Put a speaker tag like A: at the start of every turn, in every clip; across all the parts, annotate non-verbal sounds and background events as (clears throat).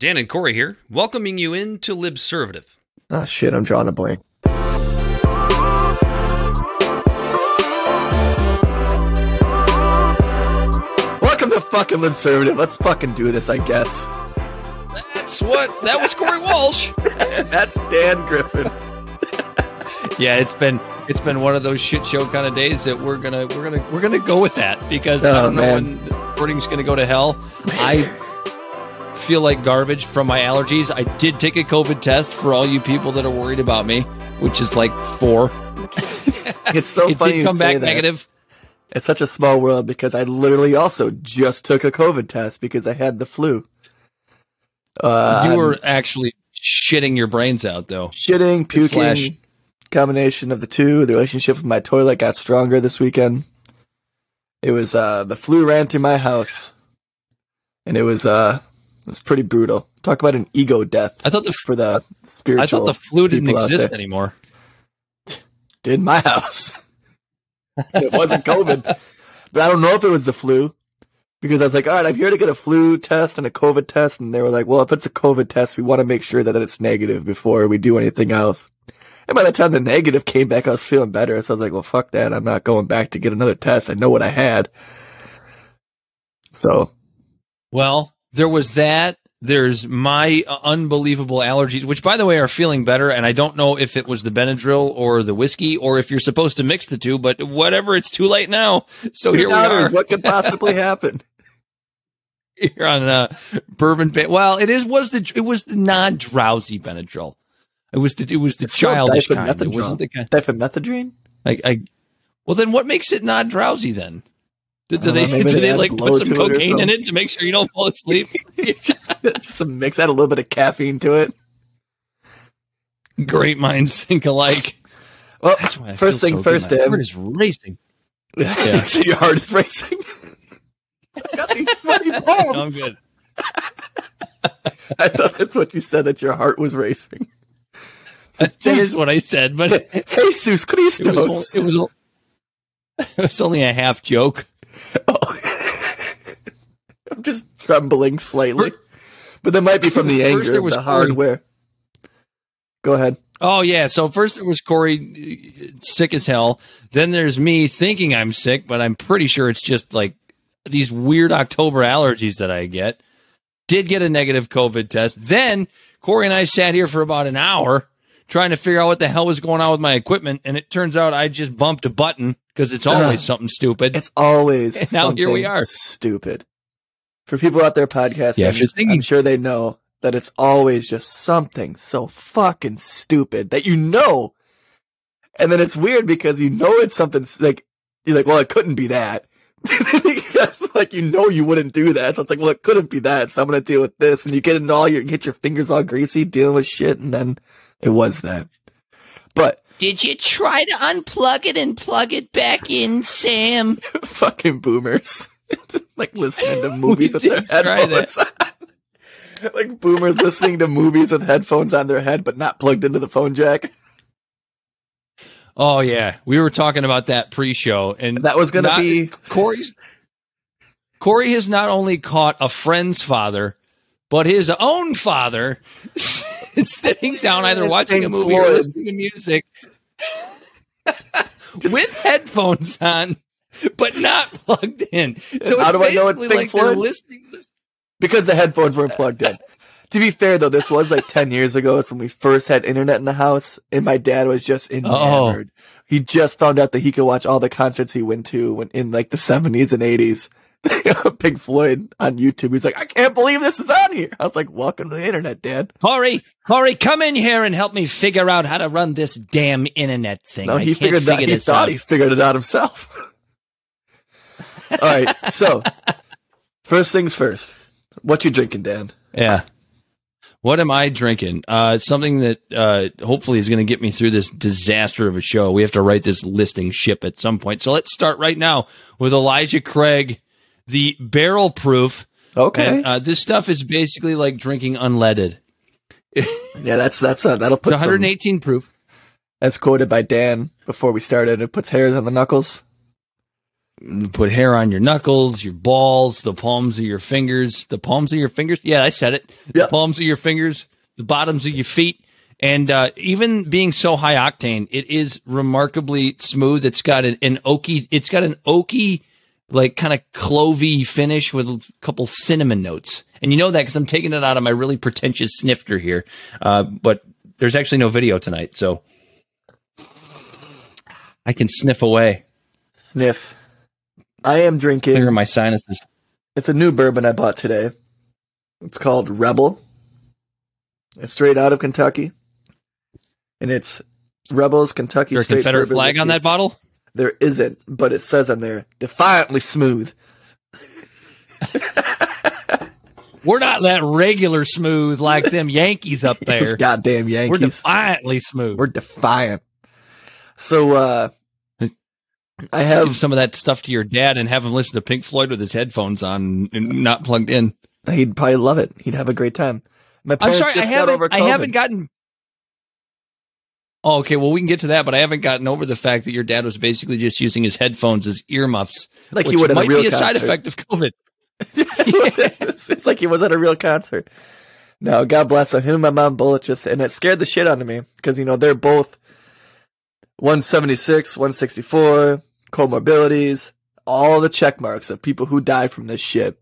A: Dan and Corey here, welcoming you into Libservative.
B: Oh ah, shit, I'm drawing a blank. Welcome to fucking Libservative. Let's fucking do this, I guess.
A: That's what that was Corey Walsh. (laughs)
B: That's Dan Griffin.
C: yeah, it's been it's been one of those shit show kind of days that we're gonna we're gonna we're gonna go with that because I
B: Oh,
C: don't know when the recording's gonna go to hell. I feel like garbage from my allergies. I did take a COVID test for all you people that are worried about me, which is like four. (laughs)
B: It's so
C: it
B: funny
C: did
B: you
C: come
B: say
C: back
B: that.
C: negative.
B: It's such a small world because I literally also just took a COVID test because I had the flu. Uh,
C: you
B: I'm
C: were actually shitting your brains out though.
B: shitting, puking,
C: Flash.
B: combination of the two. The relationship with my toilet got stronger this weekend. It was uh the flu ran through my house, and it was uh it was pretty brutal. Talk about an ego death
C: I thought the
B: for the
C: I thought the flu didn't exist anymore. (laughs)
B: in my house. (laughs) it wasn't COVID, but I don't know if it was the flu because I was like, all right, I'm here to get a flu test and a COVID test, and they were like, well, if it's a COVID test, we want to make sure that it's negative before we do anything else. And by the time the negative came back, I was feeling better, so I was like, well, fuck that, I'm not going back to get another test. I know what I had. So
C: Well, there was that. There's my uh, unbelievable allergies, which, by the way, are feeling better. And I don't know if it was the Benadryl or the whiskey, or if you're supposed to mix the two. But whatever, it's too late now. So
B: Two
C: here we are.
B: What could possibly happen? (laughs) (laughs)
C: Here on uh, bourbon. Well, it is was the it was the non drowsy Benadryl. It was the it was the
B: It's
C: childish kind. It wasn't the kind.
B: Diphenhethadrine?
C: Like I. Well, then what makes it not drowsy then? Do, do they
B: know,
C: do
B: they
C: they like put some
B: to it
C: cocaine in it to make sure you don't fall asleep?
B: just, (laughs) just to mix, add a little bit of caffeine to it.
C: Great minds think alike.
B: Well,
C: That's why
B: first thing
C: so
B: first,
C: good. My heart is racing. (laughs)
B: Yeah. so your heart is racing. I (laughs) got these sweaty palms.
C: No, I'm good.
B: I thought that's what you said, that your heart was racing. So,
C: That is what I said, but it
B: Jesus Christos.
C: was it was it was only a half joke.
B: Oh. (laughs) I'm just trembling slightly. But that might be from the
C: First
B: anger
C: there
B: of
C: was
B: the
C: Corey.
B: hardware. Go ahead.
C: Oh yeah. So first there was Corey, uh, sick as hell. Then there's me thinking I'm sick, but I'm pretty sure it's just like these weird October allergies that I get. Did get a negative COVID test. Then Corey and I sat here for about an hour trying to figure out what the hell was going on with my equipment, and it turns out I just bumped a button because it's always something stupid.
B: It's always (laughs)
C: And now here we are.
B: Stupid. For people out there podcasting,
C: Yeah, you're thinking-
B: I'm sure they know that it's always just something so fucking stupid that you know. And then it's weird because you know it's something like you're like, well, it couldn't be that. (laughs) Because like you know you wouldn't do that. So it's like, well, it couldn't be that. So I'm gonna deal with this, and you get into all your get your fingers all greasy dealing with shit, and then it was that. But
C: Did you try to unplug it and plug it back in, Sam? (laughs)
B: fucking boomers. (laughs) like listening to (laughs) movies with their headphones on. like boomers listening to movies with headphones on their head but not plugged into the phone jack.
C: Oh yeah, we were talking about that pre-show, and
B: That was gonna be
C: Corey's. Corey has not only caught a friend's father, but his own father (laughs) sitting down, either watching a movie or listening to music (laughs)
B: Just-
C: with headphones on, but not plugged in. So
B: how do I know it's Pink
C: like
B: Floyd?
C: listening.
B: because the headphones weren't plugged in. To be fair though, this was like 10 years ago. It's when we first had internet in the house and my dad was just enamored. He just found out that he could watch all the concerts he went to when in like the 70s and 80s. (laughs) Pink Floyd on YouTube. He's like, I can't believe this is on here. I was like, welcome to the internet, dad.
C: Corey, Corey, come in here and help me figure out how to run this damn internet thing.
B: No,
C: I
B: he figured that.
C: figure
B: He thought
C: out.
B: he figured it out himself. (laughs) All right, so first things first. What you drinking, Dan?
C: Yeah. What am I drinking? Uh, something that uh, hopefully is going to get me through this disaster of a show. We have to write this listing ship at some point. So let's start right now with Elijah Craig, the barrel proof.
B: Okay,
C: And, uh, this stuff is basically like drinking unleaded. (laughs)
B: yeah, that's that's uh, that'll
C: It's
B: put some.
C: 118 proof.
B: As quoted by Dan before we started, it puts hairs on the knuckles.
C: put hair on your knuckles, your balls, the palms of your fingers, the palms of your fingers. Yeah, I said it.
B: Yeah.
C: The palms of your fingers, the bottoms of your feet. And uh, even being so high octane, it is remarkably smooth. It's got an, an oaky, it's got an oaky, like kind of clovey finish with a couple cinnamon notes. And you know that because I'm taking it out of my really pretentious snifter here. Uh, but there's actually no video tonight, so I can sniff away.
B: Sniff. I am drinking.
C: Clear my sinuses.
B: It's a new bourbon I bought today. It's called Rebel. It's straight out of Kentucky. And it's Rebels Kentucky
C: a Confederate flag
B: whiskey.
C: on that bottle?
B: There isn't, but it says on there, defiantly smooth.
C: We're not that regular smooth like them Yankees up (laughs) there.
B: goddamn Yankees.
C: We're defiantly smooth.
B: We're defiant. So uh I have
C: Give some of that stuff to your dad and have him listen to Pink Floyd with his headphones on and not plugged in.
B: he'd probably love it. He'd have a great time. My
C: I'm sorry,
B: just got
C: haven't.
B: over
C: I haven't gotten. Oh, okay. Well, we can get to that, but I haven't gotten over the fact that your dad was basically just using his headphones as earmuffs,
B: like he would
C: might
B: real
C: be a side
B: concert.
C: effect of COVID.
B: it's, (laughs) it's like he was at a real concert. No, God bless him. Him and my mom both just, and it scared the shit out of me because you know they're both 176, 164, comorbidities, all the check marks of people who died from this shit.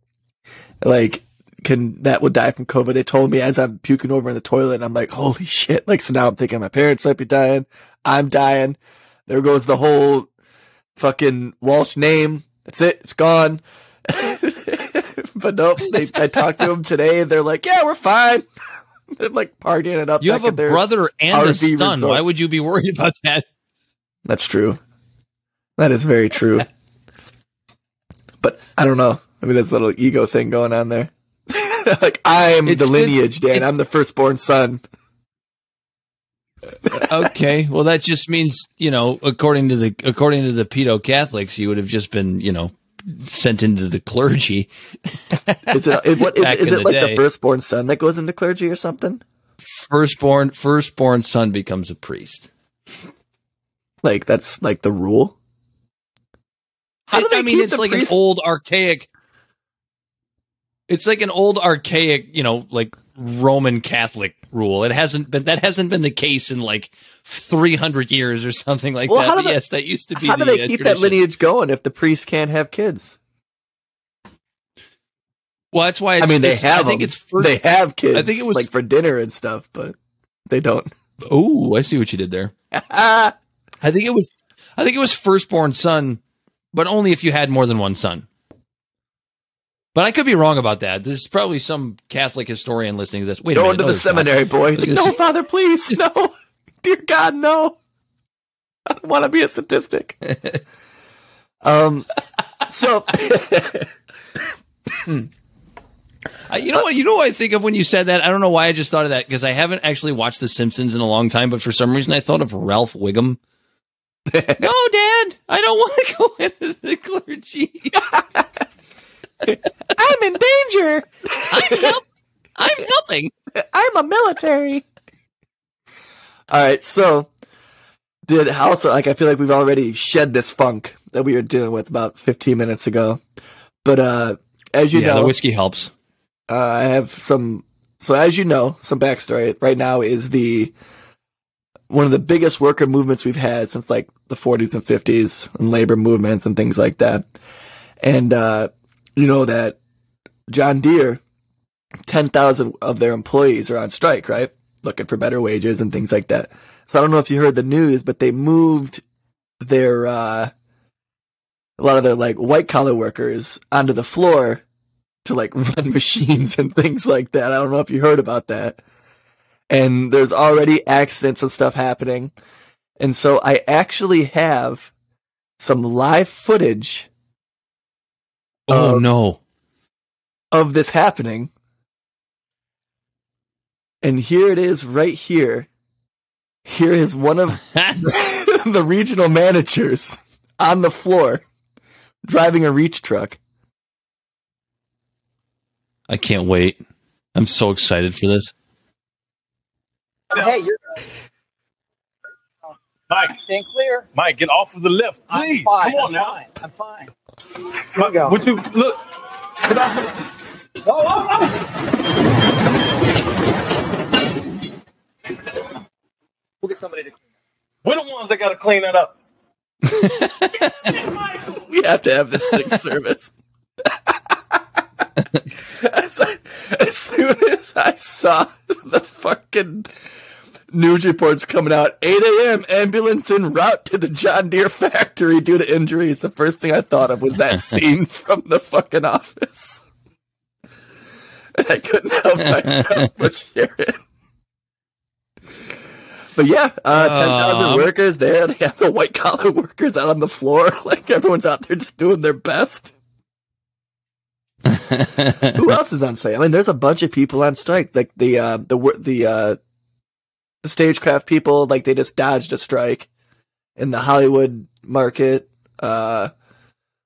B: Like, can that would die from COVID? They told me as I'm puking over in the toilet, and I'm like, holy shit! Like, so now I'm thinking my parents might be dying. I'm dying. There goes the whole fucking Walsh name. That's it. It's gone. (laughs) but nope. They, I talked to them today, and they're like, "Yeah, we're fine." (laughs) they're like partying it up.
C: You have a brother and a son.
B: resort.
C: Why would you be worried about that?
B: That's true. That is very true. (laughs) but I don't know. I mean, there's a little ego thing going on there. (laughs) like I'm
C: It's
B: the lineage, Dan.
C: it-
B: I'm the firstborn son. (laughs)
C: okay, well, that just means you know, according to the according to the pedo Catholics, you would have just been you know sent into the clergy. (laughs)
B: Is it? What, is, is it
C: the
B: like
C: day.
B: the firstborn son that goes into clergy or something?
C: Firstborn firstborn son becomes a priest.
B: Like that's like the rule. How do they
C: I mean, it's
B: the
C: like
B: priest-
C: an old archaic. It's like an old archaic, you know, like Roman Catholic rule. It hasn't been that hasn't been the case in like three hundred years or something like
B: Well,
C: that.
B: how do they-
C: yes, that used to be.
B: How do
C: the,
B: they
C: uh,
B: keep that lineage going if the priests can't have kids?
C: Well, that's why.
B: I mean, they
C: it's-
B: have.
C: I think
B: them.
C: it's first.
B: they have kids.
C: I think it was-
B: like for dinner and stuff, but they don't.
C: oh, I see what you did there. (laughs) I think it was. I think it was firstborn son, but only if you had more than one son. But I could be wrong about that. There's probably some Catholic historian listening to this. Wait go
B: into
C: no,
B: the
C: there's not.
B: seminary, boy. He's like, no. Father, please, (laughs) no. Dear God, no. I don't want to be a statistic. (laughs) um, so (laughs)
C: I- you know what? You know what I think of when you said that. I don't know why I just thought of that because I haven't actually watched The Simpsons in a long time, but for some reason I thought of Ralph Wiggum. no, Dad, I don't want to go into the clergy.
B: I'm in danger.
C: I'm help. I'm helping.
B: I'm a military. All right, so did also like I feel like we've already shed this funk that we were dealing with about 15 minutes ago, but uh, as you
C: yeah,
B: know,
C: the whiskey helps.
B: uh, I have some. So as you know, some backstory. Right now is the one of the biggest worker movements we've had since like the 40s and 50s, and labor movements and things like that. And uh, you know that John Deere, 10,000 of their employees are on strike, right? Looking for better wages and things like that. So I don't know if you heard the news, but they moved their uh, a lot of their like white collar workers onto the floor to like (laughs) run machines and things like that. I don't know if you heard about that. And there's already accidents and stuff happening. And so I actually have some live footage
C: Oh
B: Uh,
C: no!
B: of this happening. And here it is right here. Here is one of (laughs) (laughs) the regional managers on the floor driving a reach truck.
C: I can't wait. I'm so excited for this.
D: Hey, you're
E: Mike,
D: stand clear.
E: Mike, get off of the lift, please.
D: I'm fine.
E: Come on
D: I'm
E: now.
D: fine. I'm fine. Look, What you look? Get off of- Whoa, whoa, whoa. We'll get somebody to clean that. We're the ones that got to clean that up. (laughs)
B: We have to have this thing service. (laughs) as, I- as soon as I saw the fucking news reports coming out, 8 a.m. ambulance en route to the John Deere factory due to injuries. The first thing I thought of was that (laughs) scene from the fucking office. And I couldn't help myself but share it. But yeah, uh, 10,000
C: Um,
B: workers there. They have the white collar workers out on the floor. (laughs) Like everyone's out there just doing their best. (laughs) Who else is on strike? I mean, there's a bunch of people on strike. Like the uh, the the uh, the stagecraft people. Like they just dodged a strike in the Hollywood market. Uh,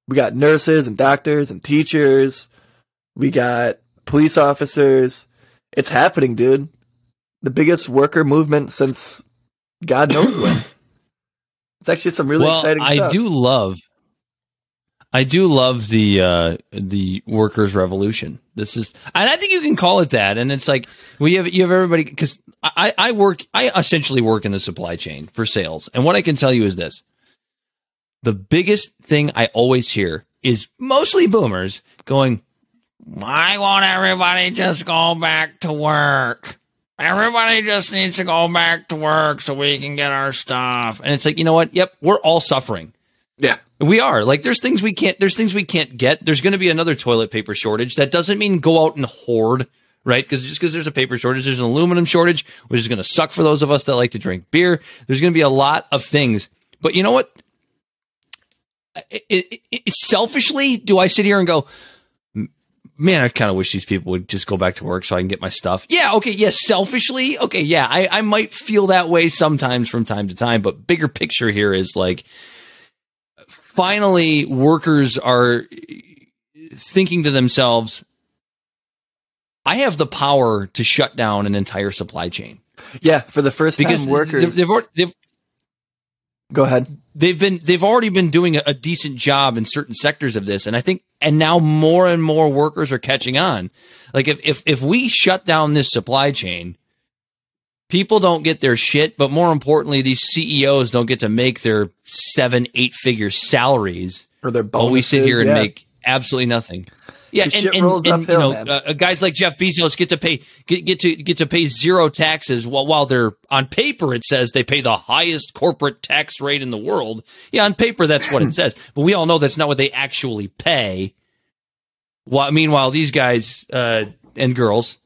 B: we got nurses and doctors and teachers. We got police officers. It's happening, dude. The biggest worker movement since God knows when. (coughs) It's actually some really
C: well,
B: exciting
C: I
B: stuff.
C: do love, I do love the uh, the workers' revolution. This is, and I think you can call it that. And it's like we have you have everybody because I I work I essentially work in the supply chain for sales, and what I can tell you is this: the biggest thing I always hear is mostly boomers going, "Why won't everybody just go back to work?" Everybody just needs to go back to work so we can get our stuff. And it's like, you know what? Yep, we're all suffering.
B: Yeah.
C: We are. Like there's things we can't there's things we can't get. There's going to be another toilet paper shortage. That doesn't mean go out and hoard, right? Because just because there's a paper shortage, there's an aluminum shortage, which is going to suck for those of us that like to drink beer. There's going to be a lot of things. But you know what? It, it, it- selfishly, do I sit here and go, man, I kind of wish these people would just go back to work so I can get my stuff. Yeah, okay, yes, selfishly, okay, yeah, I, I might feel that way sometimes from time to time, but bigger picture here is like finally workers are thinking to themselves, I have the power to shut down an entire supply chain
B: Yeah. For the first
C: because
B: time, workers.
C: they've, they've, already- they've
B: go ahead.
C: they've been they've already been doing a, a decent job in certain sectors of this and i think and now more and more workers are catching on like if if, if we shut down this supply chain people don't get their shit but more importantly these ceos don't get to make their seven eight figure salaries
B: Or their
C: while we sit here and
B: yeah.
C: make absolutely nothing yeah, and,
B: shit
C: and, and, you know,
B: man.
C: uh, guys like Jeff Bezos get to pay get, get to get to pay zero taxes while while they're on paper it says they pay the highest corporate tax rate in the world. Yeah, on paper that's what it (laughs) says, but we all know that's not what they actually pay. While, meanwhile, these guys uh, and girls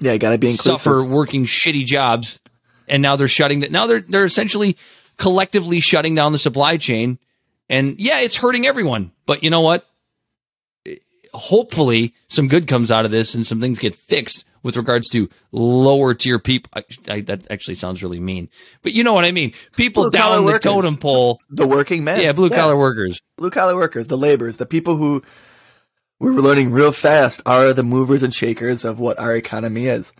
B: Yeah, you got to be inclusive.
C: suffer working shitty jobs, and now they're shutting. Now they're they're essentially collectively shutting down the supply chain, and yeah, it's hurting everyone. But you know what? Hopefully, some good comes out of this, and some things get fixed with regards to lower tier people. I, I, that actually sounds really mean, but you know what I mean. People
B: Blue-collar
C: down the
B: workers.
C: totem pole.
B: the working man.
C: Yeah, blue collar workers.
B: blue collar workers, the laborers, the people who we were learning real fast are the movers and shakers of what our economy is.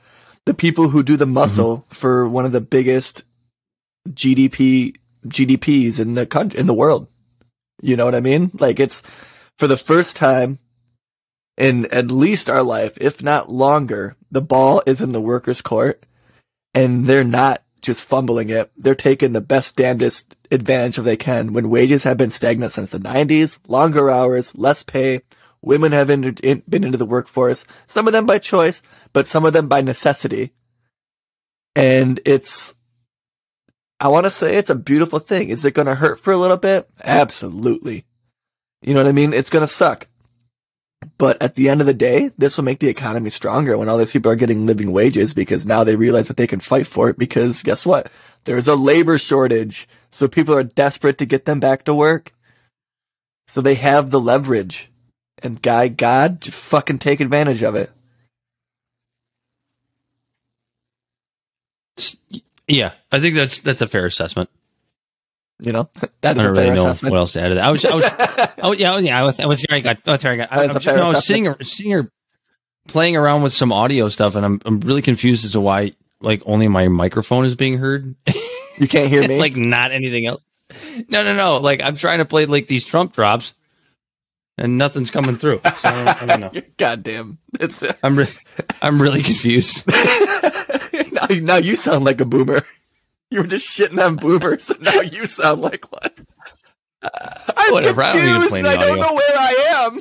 B: The people who do the mm-hmm. muscle for one of the biggest GDP GDPs in the country in the world. You know what I mean? Like it's for the first time in at least our life, if not longer, the ball is in the workers' court and they're not just fumbling it. They're taking the best damnedest advantage of they can when wages have been stagnant since the 90s, longer hours, less pay. Women have in, in, been into the workforce, some of them by choice, but some of them by necessity. And it's, I want to say it's a beautiful thing. Is it going to hurt for a little bit? Absolutely. You know what I mean? It's going to suck. But at the end of the day, this will make the economy stronger when all these people are getting living wages because now they realize that they can fight for it because guess what? There's a labor shortage. So people are desperate to get them back to work. So they have the leverage. And guy, God, just fucking take advantage of it.
C: Yeah, I think that's that's a fair assessment.
B: You know, (laughs) that is I a
C: don't
B: fair
C: really know
B: assessment.
C: what else to add to that. I was, I was, (laughs) oh yeah, oh, yeah, I was, that was very good. That was very good. I,
B: That's
C: I'm
B: a
C: just,
B: fair
C: no, I was seeing her, seeing her playing around with some audio stuff, and I'm I'm really confused as to why like only my microphone is being heard,
B: you can't hear (laughs) me.
C: like not anything else. No, no, no. Like I'm trying to play like these Trump drops, and nothing's coming through. So I, don't, I don't know. (laughs)
B: Goddamn. It's
C: I'm re- I'm really confused. (laughs)
B: now, now you sound like a boomer. You were just shitting on boomers, and now you sound like one. I'm
C: whatever, I don't need to play
B: I don't know where I am.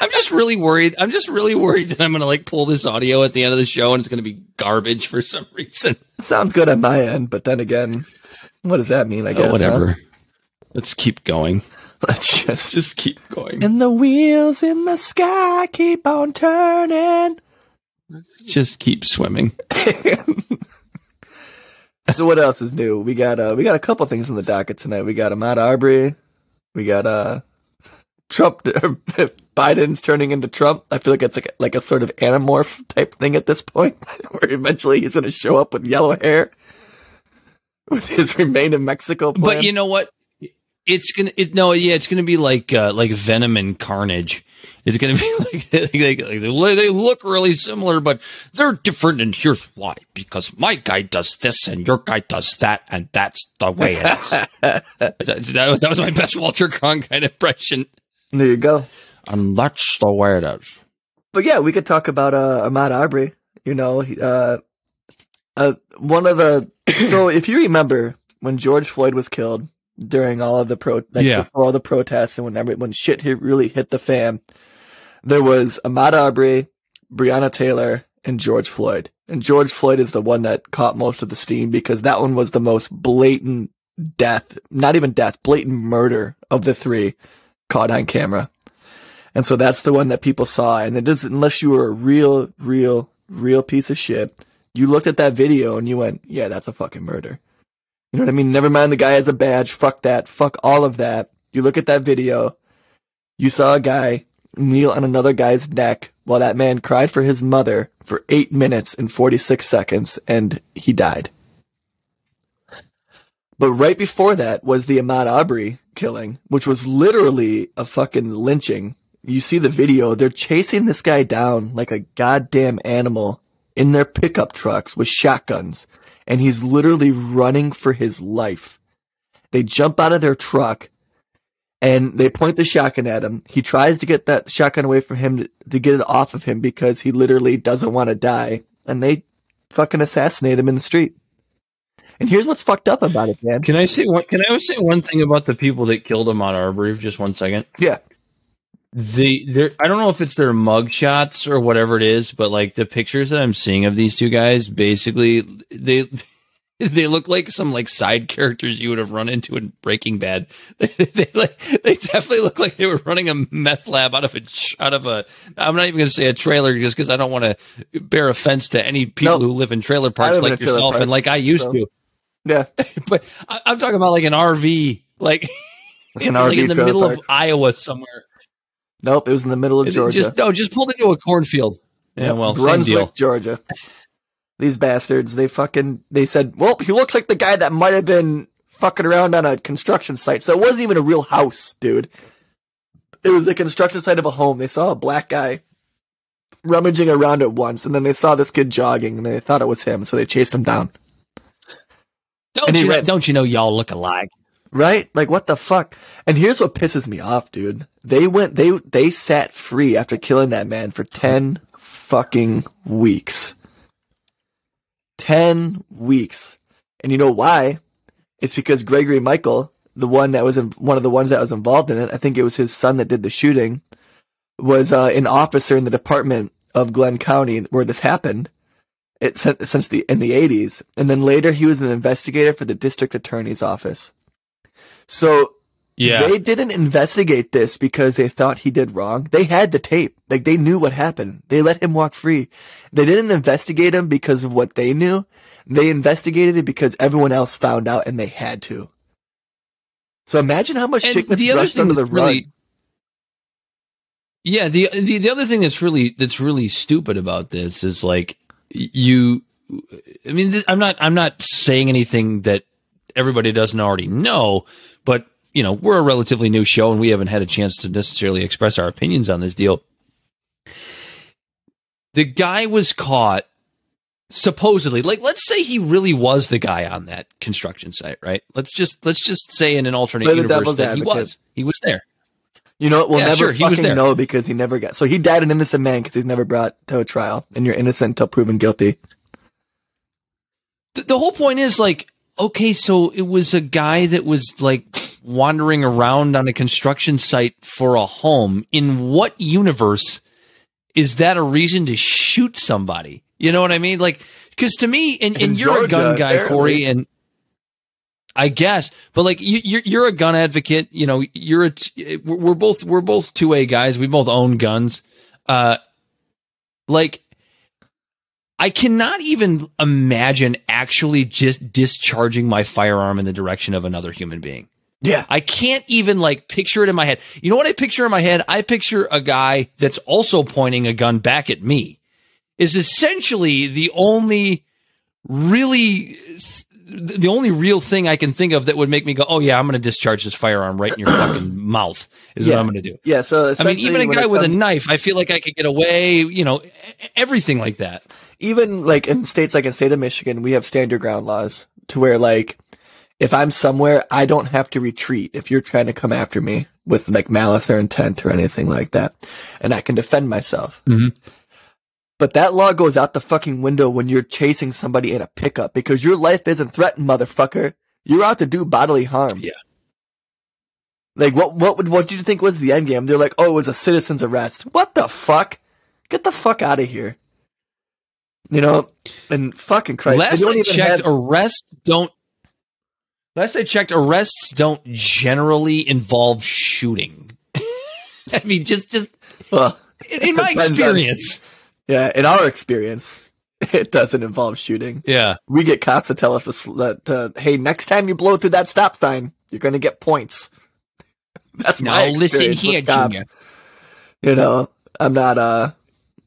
C: I'm just really worried. I'm just really worried that I'm gonna like pull this audio at the end of the show and it's gonna be garbage for some reason.
B: Sounds good on my end, but then again, what does that mean? I oh, guess
C: Oh, whatever.
B: huh?
C: Let's keep going. (laughs)
B: Let's just
C: Just keep going.
B: and the wheels in the sky keep on turning.
C: Just keep swimming. (laughs)
B: so what else is new? We got uh we got a couple things in the docket tonight. We got Ahmaud Arbery. We got uh Trump (laughs) Biden's turning into Trump. I feel like it's like like a sort of anamorph type thing at this point, where eventually he's going to show up with yellow hair with his remain in Mexico plan.
C: But you know what? It's gonna. It, no, yeah, it's gonna be like uh, like Venom and Carnage. It's gonna be (laughs) like, like, like, they they look really similar, but they're different. And here's why: because my guy does this, and your guy does that, and that's the way it is. (laughs) that, that was, my best Walter Cronkite impression,
B: there you go.
C: and that's the way it is.
B: But yeah, we could talk about uh, Ahmaud Arbery. You know, uh, uh, one of the. (coughs) so if you remember when George Floyd was killed during all of the pro, like
C: Yeah.
B: before all the protests and whenever when shit hit, really hit the fan, there was Ahmaud Arbery, Breonna Taylor, and George Floyd. And George Floyd is the one that caught most of the steam because that one was the most blatant death, not even death, blatant murder of the three caught on camera. And so that's the one that people saw. And it doesn't, unless you were a real, real, real piece of shit, you looked at that video and you went, yeah, that's a fucking murder. You know what I mean? Never mind the guy has a badge. Fuck that. Fuck all of that. You look at that video. You saw a guy kneel on another guy's neck while that man cried for his mother for eight minutes and 46 seconds and he died. But right before that was the Ahmaud Arbery killing, which was literally a fucking lynching. You see the video, they're chasing this guy down like a goddamn animal in their pickup trucks with shotguns, and he's literally running for his life. They jump out of their truck and they point the shotgun at him. He tries to get that shotgun away from him to, to get it off of him because he literally doesn't want to die, and they fucking assassinate him in the street. And here's what's fucked up about it, man.
C: Can I say one? Can I say one thing about the people that killed him on Arbery? Just one second.
B: Yeah.
C: The there I don't know if it's their mug shots or whatever it is, but like the pictures that I'm seeing of these two guys, basically they (laughs) they look like some like side characters you would have run into in Breaking Bad. (laughs) they, like they definitely look like they were running a meth lab out of a out of a. I'm not even going to say a trailer just because I don't want to bear offense to any people
B: Nope.
C: who live in trailer parks like
B: trailer
C: yourself
B: park,
C: and like I used
B: so-
C: to.
B: Yeah. (laughs)
C: But I, I'm talking about like an RV, like
B: An
C: like
B: RV
C: in the middle
B: park.
C: of Iowa somewhere.
B: Nope, it was in the middle of
C: It-
B: Georgia.
C: Just no, just pulled into a cornfield. Yeah,
B: Yep,
C: well, same
B: Brunswick,
C: deal.
B: Georgia. These bastards, they fucking, they said, well, he looks like the guy that might have been fucking around on a construction site. So it wasn't even a real house, dude. It was the construction site of a home. They saw a black guy rummaging around at once, and then they saw this kid jogging, and they thought it was him, so they chased him down.
C: Don't you
B: ran-
C: don't you know y'all look alike?
B: Right? Like what the fuck? And here's what pisses me off, dude. They went they they sat free after killing that man for 10 fucking weeks. 10 weeks. And you know why? It's because Gregory McMichael, the one that was in, one of the ones that was involved in it, I think it was his son that did the shooting, was uh, an officer in the department of Glynn County where this happened. It since, since the in the 80s, and then later he was an investigator for the district attorney's office. So
C: Yeah,
B: they didn't investigate this because they thought he did wrong. They had the tape. Like they knew what happened. They let him walk free. They didn't investigate him because of what they knew. They investigated it because everyone else found out and they had to. So imagine how much
C: And
B: shit gets
C: the other thing
B: under the
C: that's really-
B: rug.
C: yeah. The, the the other thing that's really that's really stupid about this is like you. I mean, this, I'm not I'm not saying anything that everybody doesn't already know, but you know, we're a relatively new show and we haven't had a chance to necessarily express our opinions on this deal. The guy was caught supposedly like let's say he really was the guy on that construction site right let's just let's just say in an alternate
B: Play
C: universe that he was he was there
B: You know, what? we'll
C: Yeah,
B: never
C: sure, he was
B: fucking know because he never got. So he died an innocent man because he's never brought to a trial, and you're innocent until proven guilty.
C: the, the whole point is like okay so it was a guy that was like wandering around on a construction site for a home in what universe is that a reason to shoot somebody you know what i mean like because to me and, and you're a gun guy
B: apparently.
C: corey and I guess, but like you, you're you're a gun advocate. You know, you're a t- we're we're both we're both two A guys. We both own guns. Uh, like I cannot even imagine actually just discharging my firearm in the direction of another human being.
B: Yeah.
C: I can't even like picture it in my head. You know what I picture in my head? I picture a guy that's also pointing a gun back at me. Is essentially the only really the only real thing I can think of that would make me go, "Oh yeah, I'm going to discharge this firearm right in your (clears throat) fucking mouth." Is
B: Yeah.
C: what I'm going to do.
B: Yeah. So
C: I mean, even a guy with
B: comes-
C: a knife, I feel like I could get away. You know, everything like that.
B: even like in states like in state of Michigan, we have stand your ground laws to where like if I'm somewhere, I don't have to retreat if you're trying to come after me with like malice or intent or anything like that, and I can defend myself.
C: Mhm.
B: But that law goes out the fucking window when you're chasing somebody in a pickup because your life isn't threatened, motherfucker. You're out to do bodily harm.
C: Yeah.
B: Like what? What would? What did you think was the end game? They're like, oh, it was a citizen's arrest. What the fuck? Get the fuck out of here. You know, and fucking Christ. they
C: Last I checked,
B: have-
C: arrests don't. Last I checked, arrests don't generally involve shooting. (laughs) I mean, just just
B: well,
C: in, in my experience.
B: Yeah, in our experience, (laughs) it doesn't involve shooting.
C: Yeah.
B: We get cops to tell us that, uh, hey, next time you blow through that stop sign, you're going to get points. (laughs) That's
C: Now
B: my
C: listen
B: experience with
C: here,
B: cops.
C: Junior.
B: You know, I'm not, uh,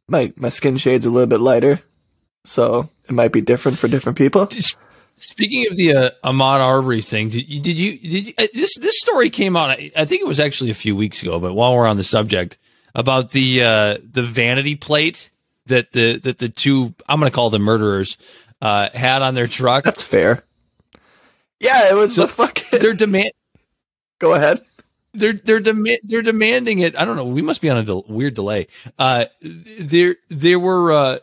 B: my, my skin shade's a little bit lighter, so it might be different for different people.
C: S- Speaking of the uh, Ahmaud Arbery thing, did you did you did you, uh, this this story came out? I, I think it was actually a few weeks ago. But while we're on the subject about the uh, the vanity plate that the that the two I'm going to call them murderers uh, had on their truck,
B: That's fair. Yeah, it was
C: So
B: the fucking,
C: they're demand
B: go ahead.
C: they're they're dema- they're demanding it. I don't know. We must be on a del- weird delay. Uh, there there were uh,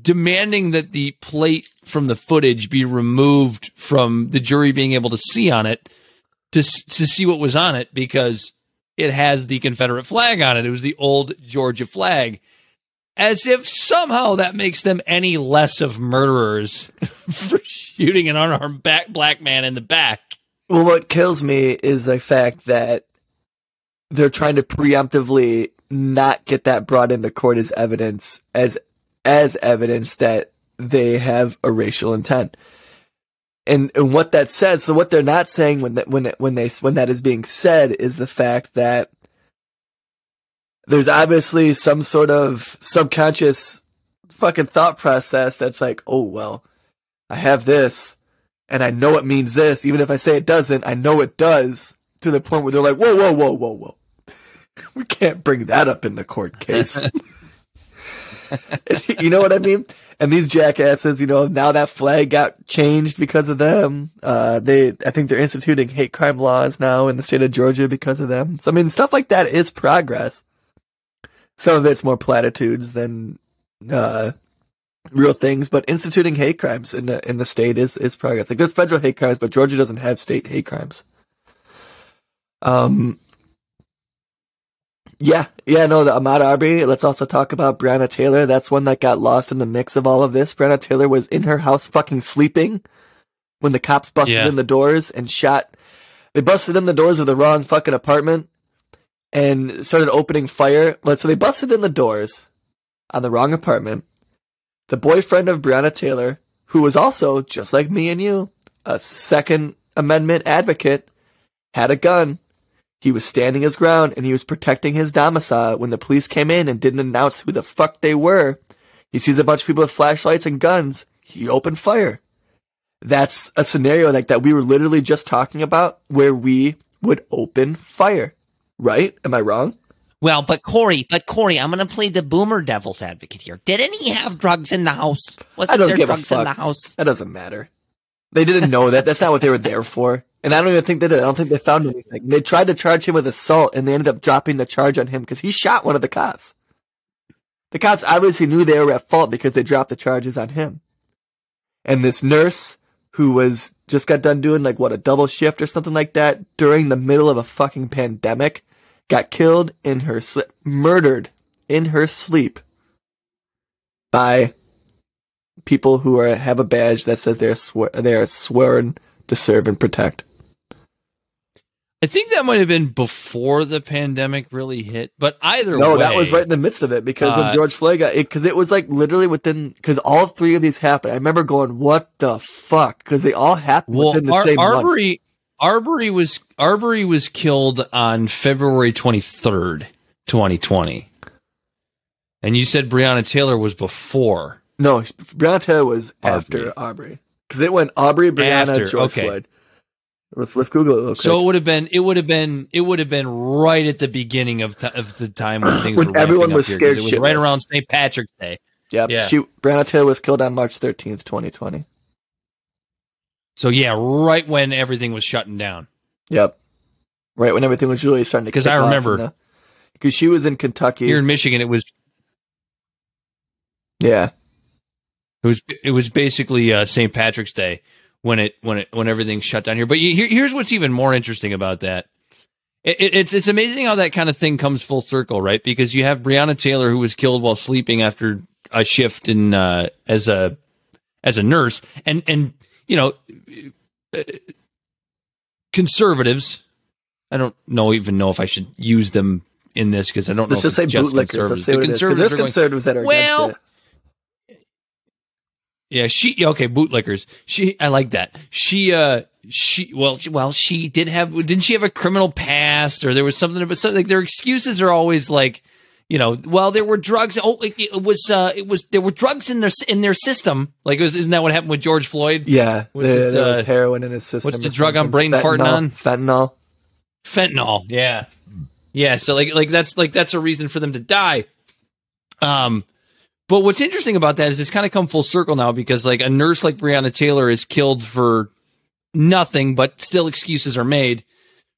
C: demanding that the plate from the footage be removed from the jury being able to see on it to to see what was on it because it has the Confederate flag on it. It was the old Georgia flag. As if somehow that makes them any less of murderers (laughs) for shooting an unarmed back black man in the back.
B: Well, what kills me is the fact that they're trying to preemptively not get that brought into court as evidence, as as evidence that they have a racial intent. And and what that says, so what they're not saying when that when it, when they when that is being said is the fact that there's obviously some sort of subconscious fucking thought process that's like, oh well, I have this and I know it means this, even if I say it doesn't, I know it does, to the point where they're like, whoa, whoa, whoa, whoa, whoa. (laughs) We can't bring that up in the court case. (laughs) (laughs) you know what I mean? And these jackasses, you know, now that flag got changed because of them. Uh, they, I think they're instituting hate crime laws now in the state of Georgia because of them. So, I mean, stuff like that is progress. Some of it's more platitudes than, uh, real things, but instituting hate crimes in the in the state is is progress. Like there's federal hate crimes, but Georgia doesn't have state hate crimes. Um. Yeah, yeah, no, the Ahmaud Arbery. Let's also talk about Breonna Taylor. That's one that got lost in the mix of all of this. Breonna Taylor was in her house fucking sleeping when the cops busted
C: Yeah.
B: in the doors and shot. They busted in the doors of the wrong fucking apartment and started opening fire. So they busted in the doors on the wrong apartment the boyfriend of Breonna Taylor, who was also, just like me and you, a Second Amendment advocate, had a gun. He was standing his ground and he was protecting his domicile when the police came in and didn't announce who the fuck they were. He sees a bunch of people with flashlights and guns. He opened fire. That's a scenario like that we were literally just talking about where we would open fire. Right? Am I wrong?
E: Well, but Corey, but Corey, I'm going to play the boomer devil's advocate here. Didn't he have drugs in the house? Wasn't there drugs in the house?
B: That doesn't matter. They didn't know that. That's not what they were there for. And I don't even think they did. I don't think they found anything. They tried to charge him with assault, and they ended up dropping the charge on him because he shot one of the cops. The cops obviously knew they were at fault because they dropped the charges on him. And this nurse who was just got done doing like what a double shift or something like that during the middle of a fucking pandemic got killed in her sleep, murdered in her sleep by people who are have a badge that says they're swear they are sworn to serve and protect.
C: I think that might have been before the pandemic really hit, but either way.
B: No,
C: way,
B: that was right in the midst of it because when
C: Uh,
B: George Floyd got it, because it was like literally within because all three of these happened. I remember going, "What the fuck?" Because they all happened
C: Well,
B: within the
C: Ar-
B: same month.
C: Arbery, Arbery was Arbery was killed on February twenty third, twenty twenty, and you said Breonna Taylor was before.
B: No, Breonna Taylor was
C: Arbery.
B: after Arbery because it went Arbery, Breonna,
C: After,
B: George
C: okay.
B: Floyd. Let's let's Google it. Real quick.
C: So it would have been it would have been it would have been right at the beginning of, t- of the time when things
B: When
C: were
B: everyone was
C: here,
B: scared
C: It was right around St. Patrick's Day.
B: yep,
C: yeah.
B: she Breonna Taylor was killed on March thirteenth, twenty twenty.
C: So yeah, right when everything was shutting down.
B: Yep, right when everything was really starting to. Because
C: I remember-
B: because she was in Kentucky.
C: Here in Michigan, it was
B: yeah,
C: It was it was basically uh, St. Patrick's Day when it when it when everything shut down here. But you, here, here's what's even more interesting about that. It, it, it's it's amazing how that kind of thing comes full circle, right? Because you have Breonna Taylor who was killed while sleeping after a shift in uh, as a as a nurse, and and you know uh, conservatives. I don't know even know if I should use them in this because I don't know.
B: let's
C: if
B: just say bootlickers. Let's say
C: The
B: what it is
C: conservatives going,
B: conservatives that are
C: Well,
B: against it.
C: Yeah, she okay, bootlickers. She I like that. She uh she well she, well she did have didn't she have a criminal past or there was something about something like their excuses are always like you know well there were drugs oh it, it was uh it was there were drugs in their in their system like it was, isn't that what happened with George Floyd
B: Yeah,
C: Was
B: there,
C: it,
B: there was
C: uh,
B: heroin in his system.
C: what's the drug I'm brain farting on?
B: Fentanyl.
C: fentanyl yeah yeah so like like that's like that's a reason for them to die um but what's interesting about that is it's kind of come full circle now because like a nurse like Breonna Taylor is killed for nothing but still excuses are made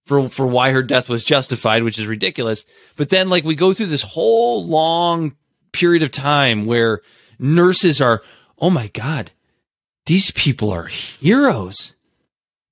C: for for why her death was justified which is ridiculous but then like we go through this whole long period of time where nurses are oh my god these people are heroes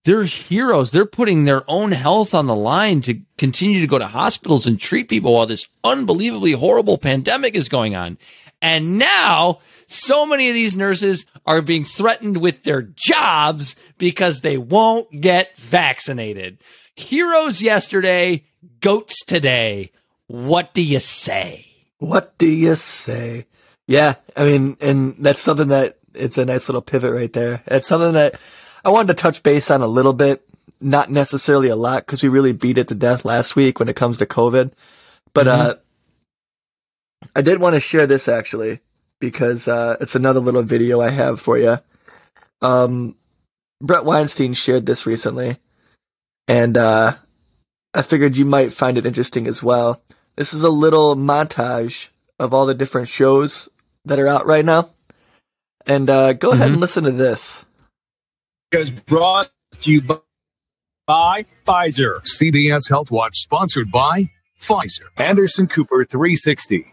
C: they're heroes. They're putting their own health on the line to continue to go to hospitals and treat people while this unbelievably horrible pandemic is going on. And now, so many of these nurses are being threatened with their jobs because they won't get vaccinated. Heroes yesterday, goats today. What do you say?
B: What do you say? Yeah, I mean, and that's something that it's a nice little pivot right there. It's something that I wanted to touch base on a little bit, not necessarily a lot, because we really beat it to death last week when it comes to COVID. But uh, I did want to share this actually because uh, it's another little video I have for you. Um, Bret Weinstein shared this recently, and uh, I figured you might find it interesting as well. This is a little montage of all the different shows that are out right now. And uh, go ahead and listen to this.
D: is brought to you by, by Pfizer.
F: CBS Health Watch sponsored by Pfizer. Anderson Cooper 360.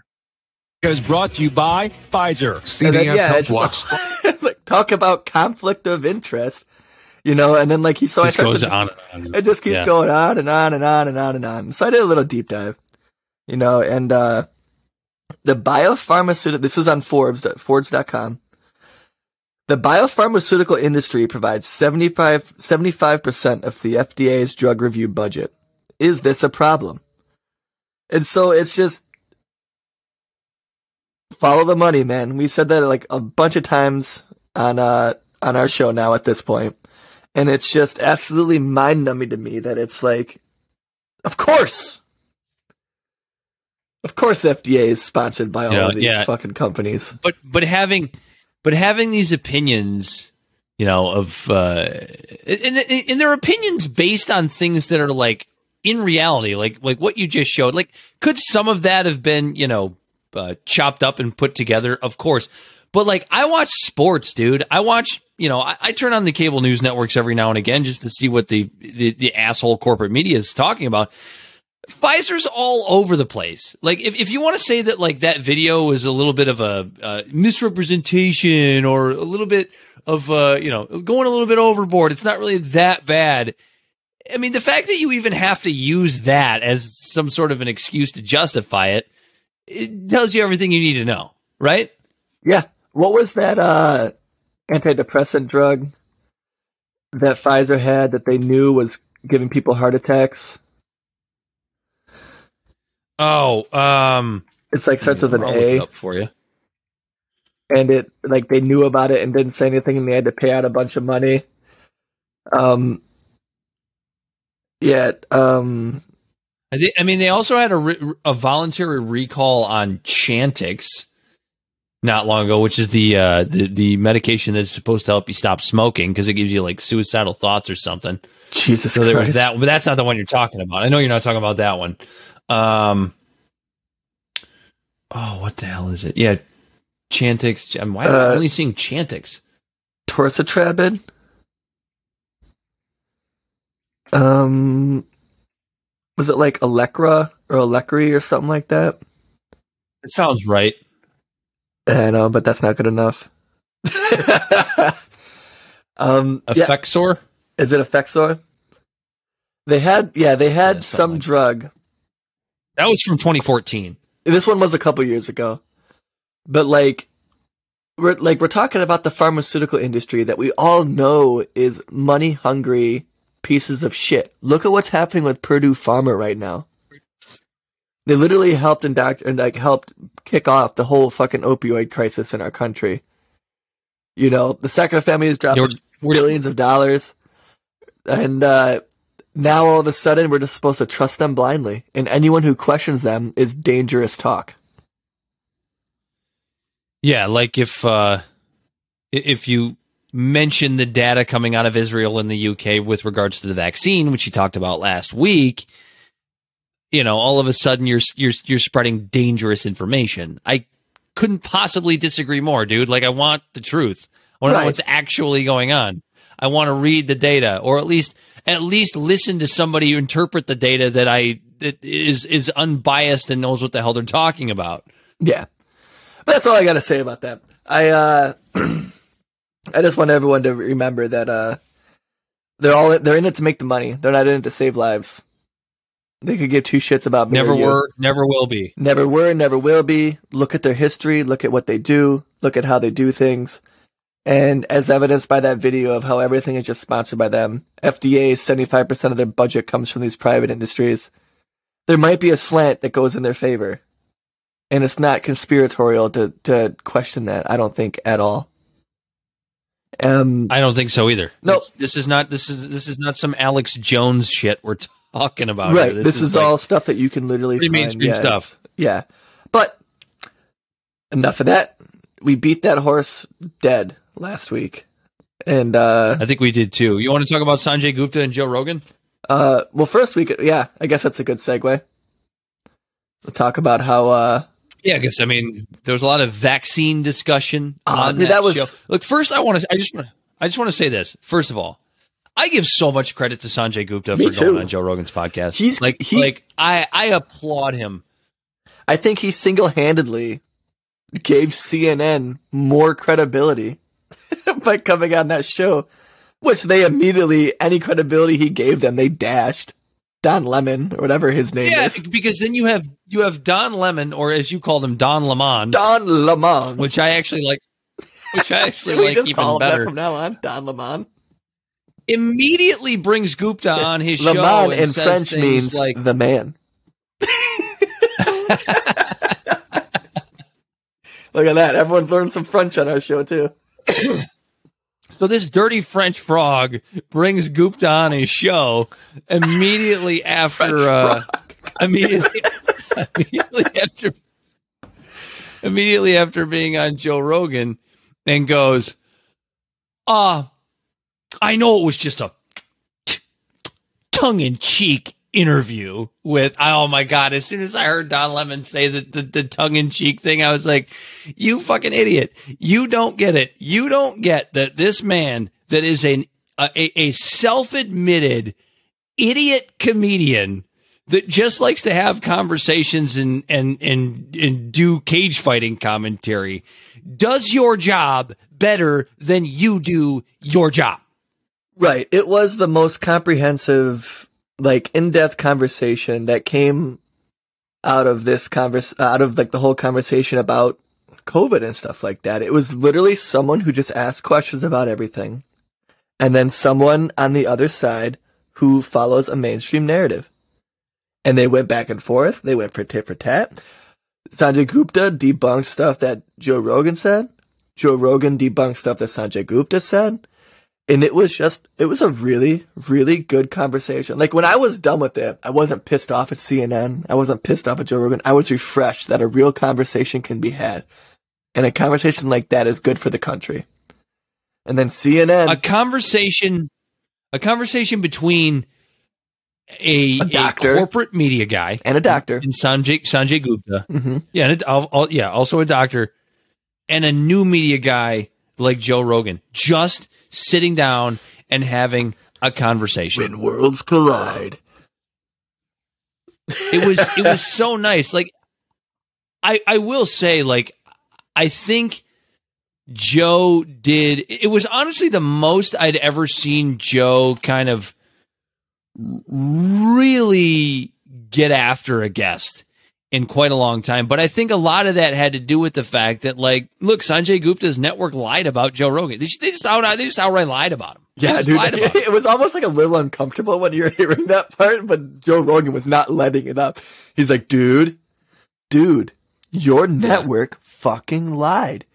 D: Is brought to you by Pfizer.
B: And then,
F: CBS
B: yeah,
F: Health Watch. (laughs)
B: it's like talk about conflict of interest, you know, and then like he so
C: This
B: I
C: goes
B: to-
C: on and on.
B: It just keeps
C: Yeah.
B: going on and on and on and on and on. So I did a little deep dive, you know, and uh the biopharmaceutical. This is on Forbes. Forbes.com. The biopharmaceutical industry provides 75, 75% of the FDA's drug review budget. Is this a problem? And so it's just follow the money, man. We said that like a bunch of times on uh on our show now at this point. And it's just absolutely mind numbing to me that it's like of course. Of course FDA is sponsored by all
C: Yeah,
B: of these
C: yeah.
B: fucking companies.
C: but but having but having these opinions you know of uh and, and and their opinions based on things that are like in reality like like what you just showed like could some of that have been you know uh, chopped up and put together of course but like i watch sports dude i watch you know I, I turn on the cable news networks every now and again just to see what the the, the asshole corporate media is talking about Pfizer's all over the place. Like, if, if you want to say that, like, that video was a little bit of a uh, misrepresentation or a little bit of, uh, you know, going a little bit overboard, it's not really that bad. I mean, the fact that you even have to use that as some sort of an excuse to justify it, it tells you everything you need to know, right?
B: Yeah. What was that uh antidepressant drug that Pfizer had that they knew was giving people heart attacks?
C: Oh, um,
B: It's like starts with an
C: I'll look it
B: A
C: up for you.
B: and it like they knew about it and didn't say anything and they had to pay out a bunch of money. Um yeah, um
C: I, thi- I mean, they also had a, re- a voluntary recall on Chantix not long ago, which is the uh, the the medication that's supposed to help you stop smoking because it gives you like suicidal thoughts or something.
B: Jesus
C: So there was
B: Christ.
C: that, but that's not the one you're talking about. I know you're not talking about that one. Um, oh, what the hell is it? Yeah, Chantix. I'm- Why am I
B: Uh,
C: only seeing Chantix?
B: Torcetrapib. Um was it like Electra or Elecry or something like that?
C: It sounds right.
B: I know, but that's not good enough. (laughs) um, yeah, is it Effexor? They had, yeah, they had
C: Yeah,
B: some
C: like
B: drug.
C: That was from 2014.
B: This one was a couple years ago, but like, we're like we're talking about the pharmaceutical industry that we all know is money hungry pieces of shit. Look at what's happening with Purdue Pharma right now. They literally helped and like helped kick off the whole fucking opioid crisis in our country. You know, the Sackler family is dropping
C: we're-
B: billions of dollars, and uh, now all of a sudden we're just supposed to trust them blindly, and anyone who questions them is dangerous talk.
C: Yeah, like if uh if you mention the data coming out of Israel and the UK with regards to the vaccine, which he talked about last week, you know, all of a sudden you're you're you're spreading dangerous information. I couldn't possibly disagree more, dude. Like I want the truth. I want to know what's actually going on. I want to read the data or at least at least listen to somebody who interpret the data that I that is is unbiased and knows what the hell they're talking about.
B: Yeah. But that's all I got to say about that. I uh (clears throat) I just want everyone to remember that uh they're all they're in it to make the money. They're not in it to save lives. They could give two shits about me
C: Never were, never will be.
B: Never were, never will be. Look at their history, look at what they do, look at how they do things. And as evidenced by that video of how everything is just sponsored by them, FDA, 75% of their budget comes from these private industries. There might be a slant that goes in their favor. And it's not conspiratorial to, to question that, I don't think, at all. Um,
C: I don't think so either.
B: No.
C: It's- this is not this is this is not some Alex Jones shit we're (laughs) talking about.
B: right.
C: here.
B: This, is,
C: like-
B: all stuff that you can literally
C: pretty
B: find.
C: mainstream
B: yeah,
C: stuff.
B: Yeah. But enough of that. We beat that horse dead last week. And uh
C: I think we did too. You want to talk about Sanjay Gupta and Joe Rogan?
B: uh well first we could yeah, I guess that's a good segue. We'll talk about how uh
C: Yeah, because I mean, there was a lot of vaccine discussion.
B: Ah,
C: on
B: dude, that was-
C: show. look. First, I want to. I just want. to. I just want to say this. First of all, I give so much credit to Sanjay Gupta
B: Me
C: for going on Joe Rogan's podcast.
B: He's-
C: like,
B: he-
C: like I, I applaud him.
B: I think he single handedly gave CNN more credibility (laughs) by coming on that show. Which they immediately any credibility he gave them, they dashed. Don Lemon, or whatever his name is.
C: Yeah,
B: is.
C: because then you have you have Don Lemon, or as you called him, Don Lemon,
B: Don Lemon.
C: which I actually like. which I (laughs) actually like
B: just
C: even
B: call him that
C: better.
B: from now on? Don Lemon.
C: Immediately brings Gupta on his show
B: Lemon
C: and
B: in
C: says
B: French means
C: like,
B: the man. (laughs) Look at that. Everyone's learned some French on our show too. (laughs)
C: So this dirty French frog brings Gupta on his show immediately (laughs) after uh, (laughs) immediately immediately after immediately after being on Joe Rogan and goes, "Uh, I know it was just a tongue in cheek interview with oh my god as soon as i heard don lemon say the, the, the tongue-in-cheek thing i was like you fucking idiot. You don't get it. You don't get that this man that is an a, a self-admitted idiot comedian that just likes to have conversations and and and and do cage fighting commentary does your job better than you do your job.
B: Right. It was the most comprehensive, like in-depth conversation that came out of this convers uh, out of like the whole conversation about COVID and stuff like that. It was literally someone who just asked questions about everything. And then someone on the other side who follows a mainstream narrative. And they went back and forth. They went for tit for tat. Sanjay Gupta debunked stuff that Joe Rogan said. Joe Rogan debunked stuff that Sanjay Gupta said. And it was just, it was a really, really good conversation. Like when I was done with it, I wasn't pissed off at CNN. I wasn't pissed off at Joe Rogan. I was refreshed that a real conversation can be had. And a conversation like that is good for the country. And then CNN.
C: a conversation a conversation between a,
B: A doctor.
C: corporate media guy
B: and a doctor
C: and Sanjay Sanjay Gupta
B: Mhm.
C: yeah and a, yeah also a doctor and a new media guy like Joe Rogan just sitting down and having a conversation
B: when worlds collide.
C: it was (laughs) it was so nice. Like I I will say like I think Joe did it was honestly the most I'd ever seen Joe kind of really get after a guest in quite a long time. But I think a lot of that had to do with the fact that like look, Sanjay Gupta's network lied about Joe Rogan. They just, they just out they just outright lied about him. They
B: Yeah, dude.
C: lied about him. (laughs)
B: It was almost like a little uncomfortable when you were hearing that part, but Joe Rogan was not letting it up. He's like, dude, dude, your network fucking lied.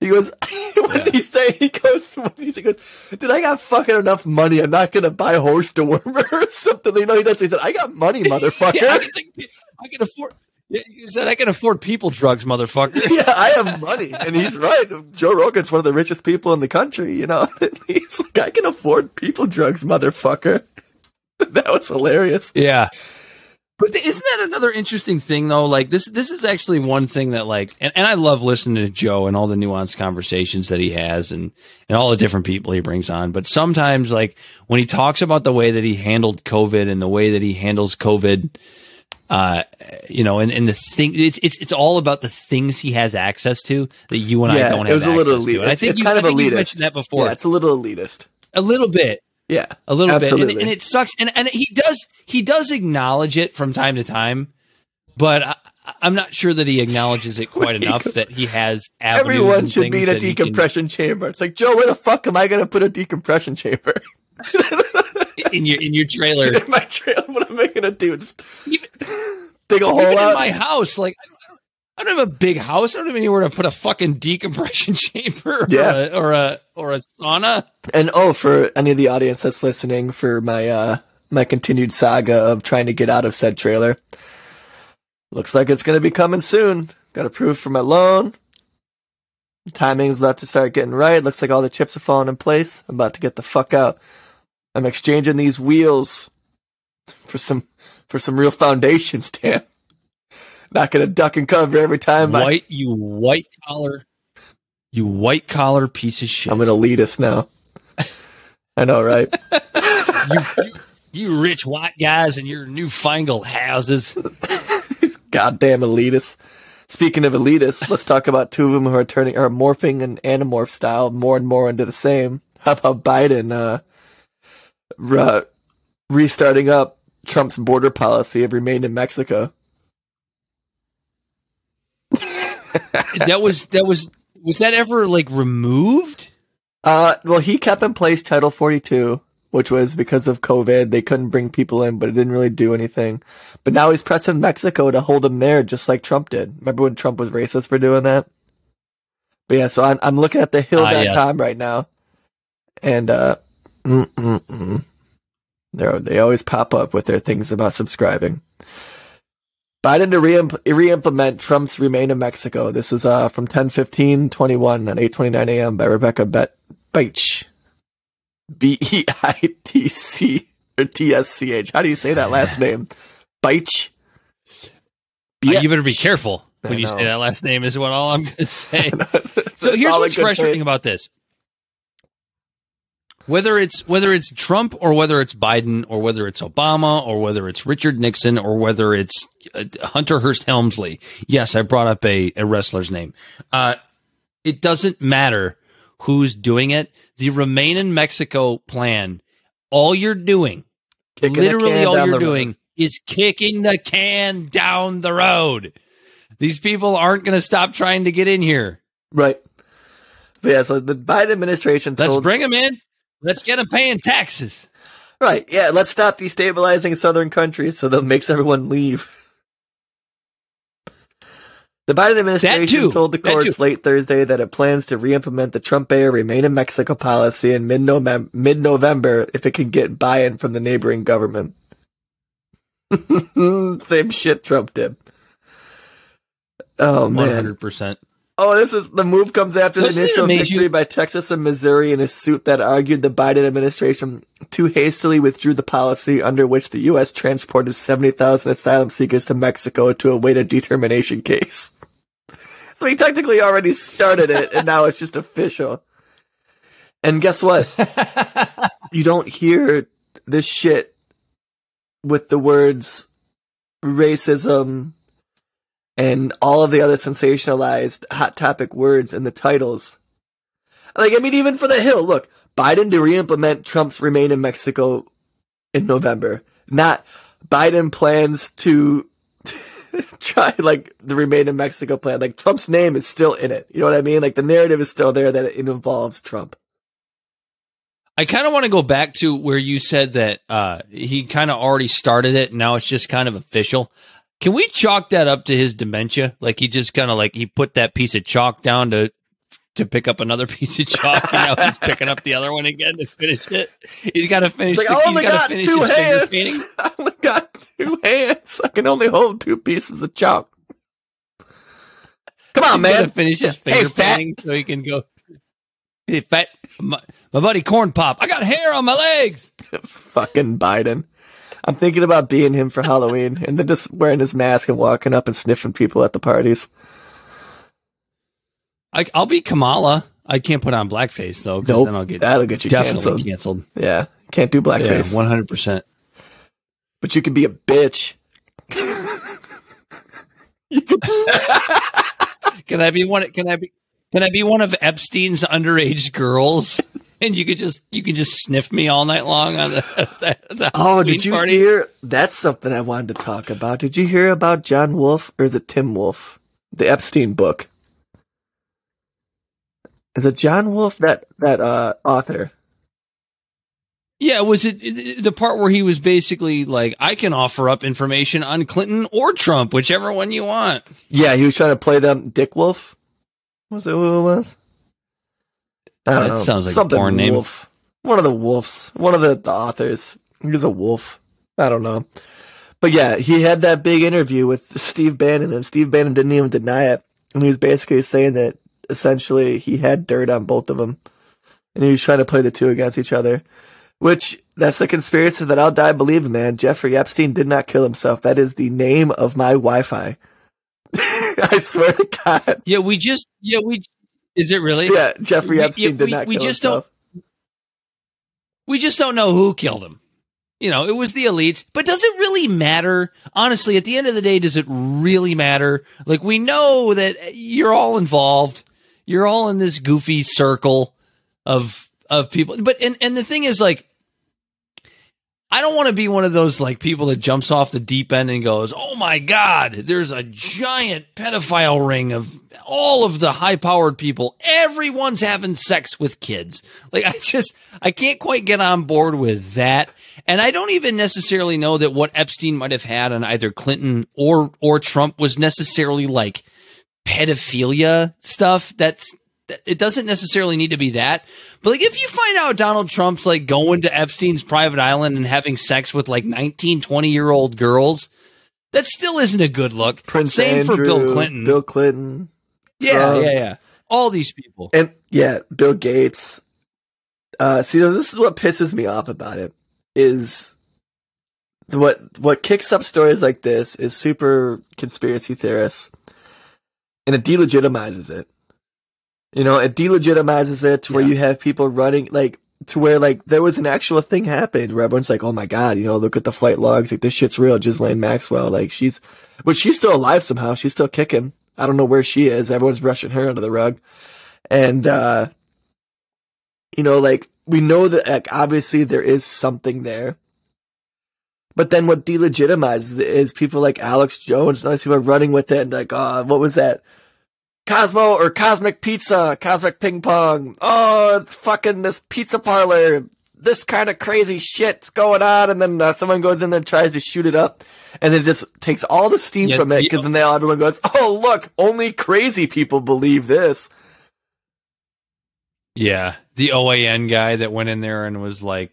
B: He goes, (laughs) what did he say? He goes, what did he? He goes, dude, I got fucking enough money. I'm not going to buy horse dewormer (laughs) or something. You know, he does. He said, I got money, motherfucker.
C: Yeah, I, I can afford. Yeah, He said, "I can afford people drugs, motherfucker." (laughs)
B: yeah, I have money, and he's right. Joe Rogan's one of the richest people in the country. You know, (laughs) he's like, I can afford people drugs, motherfucker. (laughs) that was hilarious.
C: Yeah. But isn't that another interesting thing though? Like this this is actually one thing that like and, and I love listening to Joe and all the nuanced conversations that he has and and all the different people he brings on. But sometimes like when he talks about the way that he handled COVID and the way that he handles COVID uh you know and, and the thing it's it's it's all about the things he has access to that you and I don't
B: it
C: have
B: was a
C: access
B: little
C: to.
B: elitist.
C: I think
B: It's
C: you,
B: kind
C: I think you
B: elitist.
C: mentioned that before.
B: Yeah, it's a little elitist.
C: A little bit.
B: Yeah,
C: a little
B: absolutely.
C: bit, and, and it sucks. And and he does he does acknowledge it from time to time, but I, I'm not sure that he acknowledges it quite (laughs) enough that he has
B: Everyone should be in a
C: he can-
B: decompression chamber. It's like Joe, where the fuck am I going to put a decompression chamber (laughs) (laughs)
C: in your in your trailer. (laughs)
B: in my trailer? What am I to do? Just dig a hole
C: Even in my house, like I don't, I don't- I don't have a big house. I don't have anywhere to put a fucking decompression (laughs) chamber or,
B: Yeah.
C: a, or a or a sauna.
B: And oh, for any of the audience that's listening, for my uh my continued saga of trying to get out of said trailer, looks like it's going to be coming soon. Got approved for my loan. Timing's about to start getting right. Looks like all the chips are falling in place. I'm about to get the fuck out. I'm exchanging these wheels for some for some real foundations, Dan. Not gonna duck and cover every time. I-
C: White, you white collar, you white collar piece of shit.
B: I'm an elitist now. I know, right? (laughs)
C: you, you, you rich white guys in your newfangled houses.
B: These goddamn elitists. Speaking of elitists, let's talk about two of them who are turning are morphing and anamorph style more and more into the same. How about Biden uh, re- restarting up Trump's border policy of remain in Mexico? (laughs)
C: that was that was was that ever like removed?
B: Uh, well, he kept in place Title 42, which was because of COVID. They couldn't bring people in, but it didn't really do anything. But now he's pressing Mexico to hold him there, just like Trump did. Remember when Trump was racist for doing that? But yeah, so I'm, I'm looking at the hill.com
C: Ah, yes.
B: right now. And, uh, mm-mm-mm. They're, they always pop up with their things about subscribing. Biden to re- re-implement Trump's Remain in Mexico. This is uh, from 10:15:21 on 8:29 a.m. by Rebecca Bet- Beitsch. B E I T C or T S C H. How do you say that last (laughs) name? Beitsch.
C: Uh, you better be careful when you say that last name. Is what all I'm going (laughs) to say. So here's what's frustrating
B: faith.
C: about this. Whether it's whether it's Trump or whether it's Biden or whether it's Obama or whether it's Richard Nixon or whether it's uh, Hunter Hearst Helmsley. Yes, I brought up a, a wrestler's name. Uh, it doesn't matter who's doing it. The Remain in Mexico plan, all you're doing,
B: Kicking
C: literally all you're
B: the road.
C: doing is kicking the can down the road. These people aren't going to stop trying to get in here.
B: Right. But yeah, so the Biden administration
C: Let's bring them in. Let's get them paying taxes.
B: Right. Yeah. Let's stop destabilizing southern countries so that makes everyone leave. The Biden administration
C: too.
B: told the courts late Thursday that it plans to re-implement the Trump era Remain in Mexico policy in mid-November, mid-November if it can get buy-in from the neighboring government. (laughs) Same shit Trump did. Oh
C: One
B: man.
C: hundred percent.
B: Oh, this is the move comes after the
C: Doesn't
B: initial victory
C: you-
B: by Texas and Missouri in a suit that argued the Biden administration too hastily withdrew the policy under which the U.S. transported 70,000 asylum seekers to Mexico to await a determination case. So he technically already started it, and now it's just official. And guess what? (laughs) you don't hear this shit with the words racism and all of the other sensationalized hot topic words in the titles. Like, I mean, even for the Hill, look, Biden to re-implement Trump's Remain in Mexico in November. Not Biden plans to (laughs) try, like, the Remain in Mexico plan. Like, Trump's name is still in it. You know what I mean? Like, the narrative is still there that it involves Trump.
C: I kind of want to go back to where you said that uh, he kind of already started it. And now it's just kind of official. Can we chalk that up to his dementia? Like he just kind of like he put that piece of chalk down to to pick up another (laughs) piece of chalk, and now he's picking up the other one again to finish it. He's got to finish.
B: It's like,
C: the,
B: I only
C: got to finish
B: two
C: his finger
B: hands.
C: painting. (laughs)
B: I only got two hands. I can only hold two pieces of chalk. Come on,
C: He's
B: man.
C: finish his
B: Hey,
C: finger
B: fat.
C: painting so he can go. Hey, fat, my, my buddy Corn Pop. I got hair on my legs. (laughs)
B: Fucking Biden. I'm thinking about being him for Halloween and then just wearing his mask and walking up and sniffing people at the parties.
C: I, I'll be Kamala. I can't put on blackface though, because
B: Nope,
C: then I'll get
B: that'll get you
C: definitely
B: canceled.
C: canceled.
B: Yeah, can't do blackface.
C: One hundred percent.
B: but you can be a bitch. (laughs)
C: Can I be one? Can I be? Can I be one of Epstein's underage girls? (laughs) And you could just you could just sniff me all night long on the, (laughs) the, the
B: Oh, did you
C: party.
B: hear? That's something I wanted to talk about. Did you hear about John wolf or is it Tim wolf The Epstein book. Is it John wolf that that uh author?
C: Yeah, was it- it the part where he was basically like, "I can offer up information on Clinton or Trump, whichever one you want."
B: Yeah, he was trying to play them Dick Wolf. Was it who it was? I don't
C: That
B: know.
C: sounds like a
B: Something
C: porn name.
B: Wolf. One of the wolves. One of the, the authors. He's a wolf. I don't know. But yeah, he had that big interview with Steve Bannon, and Steve Bannon didn't even deny it. And he was basically saying that essentially he had dirt on both of them. And he was trying to play the two against each other. Which, that's the conspiracy that I'll die believing, man. Jeffrey Epstein did not kill himself. That is the name of my Wi Fi. (laughs) I swear to God.
C: Yeah, we just yeah we is it really?
B: Yeah, Jeffrey Epstein
C: yeah,
B: did
C: we-
B: not
C: we
B: kill
C: just
B: himself.
C: we just don't know who killed him. You know, it was the elites. But does it really matter? Honestly, at the end of the day, does it really matter? Like, we know that you're all involved. You're all in this goofy circle of of people. But and and the thing is, like, I don't want to be one of those like people that jumps off the deep end and goes, "Oh my god, there's a giant pedophile ring of all of the high-powered people. Everyone's having sex with kids." Like I just I can't quite get on board with that. And I don't even necessarily know that what Epstein might have had on either Clinton or or Trump was necessarily like pedophilia stuff. That's it doesn't necessarily need to be that. But like if you find out Donald Trump's like going to Epstein's private island and having sex with like 19, 20 year old girls, that still isn't a good look.
B: Prince
C: Same for Bill Clinton.
B: Bill Clinton.
C: yeah,
B: Trump.
C: yeah, yeah. All these people.
B: And yeah, Bill Gates. Uh, see, this is what pisses me off about it is what what kicks up stories like this is super conspiracy theorists, and it delegitimizes it. You know, it delegitimizes it to where you have people running like to where like there was an actual thing happened where everyone's like, "Oh my god," you know, look at the flight logs, like this shit's real. Ghislaine Maxwell, like she's, but she's still alive somehow. She's still kicking. I don't know where she is. Everyone's brushing her under the rug, and uh you know, like we know that like obviously there is something there. But then what delegitimizes it is people like Alex Jones and all these people are running with it and like, uh, what was that? Cosmo or Cosmic Pizza, Cosmic Ping Pong. Oh, it's fucking this pizza parlor. This kind of crazy shit's going on. And then uh, someone goes in there and tries to shoot it up. And it just takes all the steam
C: Yeah,
B: from it
C: yeah.
B: because then they, everyone goes, oh, look, only crazy people believe this.
C: Yeah, the OAN guy that went in there and was like,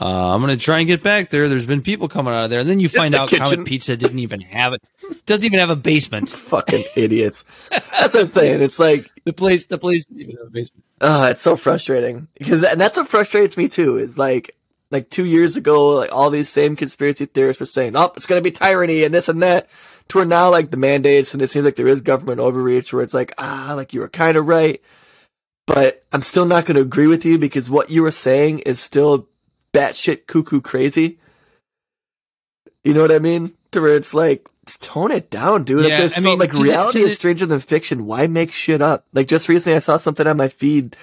C: uh, "I'm going to try and get back there." There's been people coming out of there, and then you find
B: the
C: out
B: kitchen.
C: Comet Pizza didn't even have it. Doesn't even have a basement. (laughs)
B: Fucking idiots. That's what I'm saying. It's like, (laughs)
C: The place, the place didn't even have a basement.
B: Oh, it's so frustrating because, and that's what frustrates me too. Is like, like two years ago, like all these same conspiracy theorists were saying, "Oh, it's going to be tyranny and this and that." To where now, like the mandates, and it seems like there is government overreach. Where it's like, ah, like you were kind of right, but I'm still not going to agree with you because what you were saying is still batshit cuckoo crazy. You know what I mean? To where it's like, tone it down, dude.
C: Yeah,
B: there's
C: I
B: so,
C: mean,
B: like
C: the-
B: reality is stranger than fiction. Why make shit up? Like just recently, I saw something on my feed,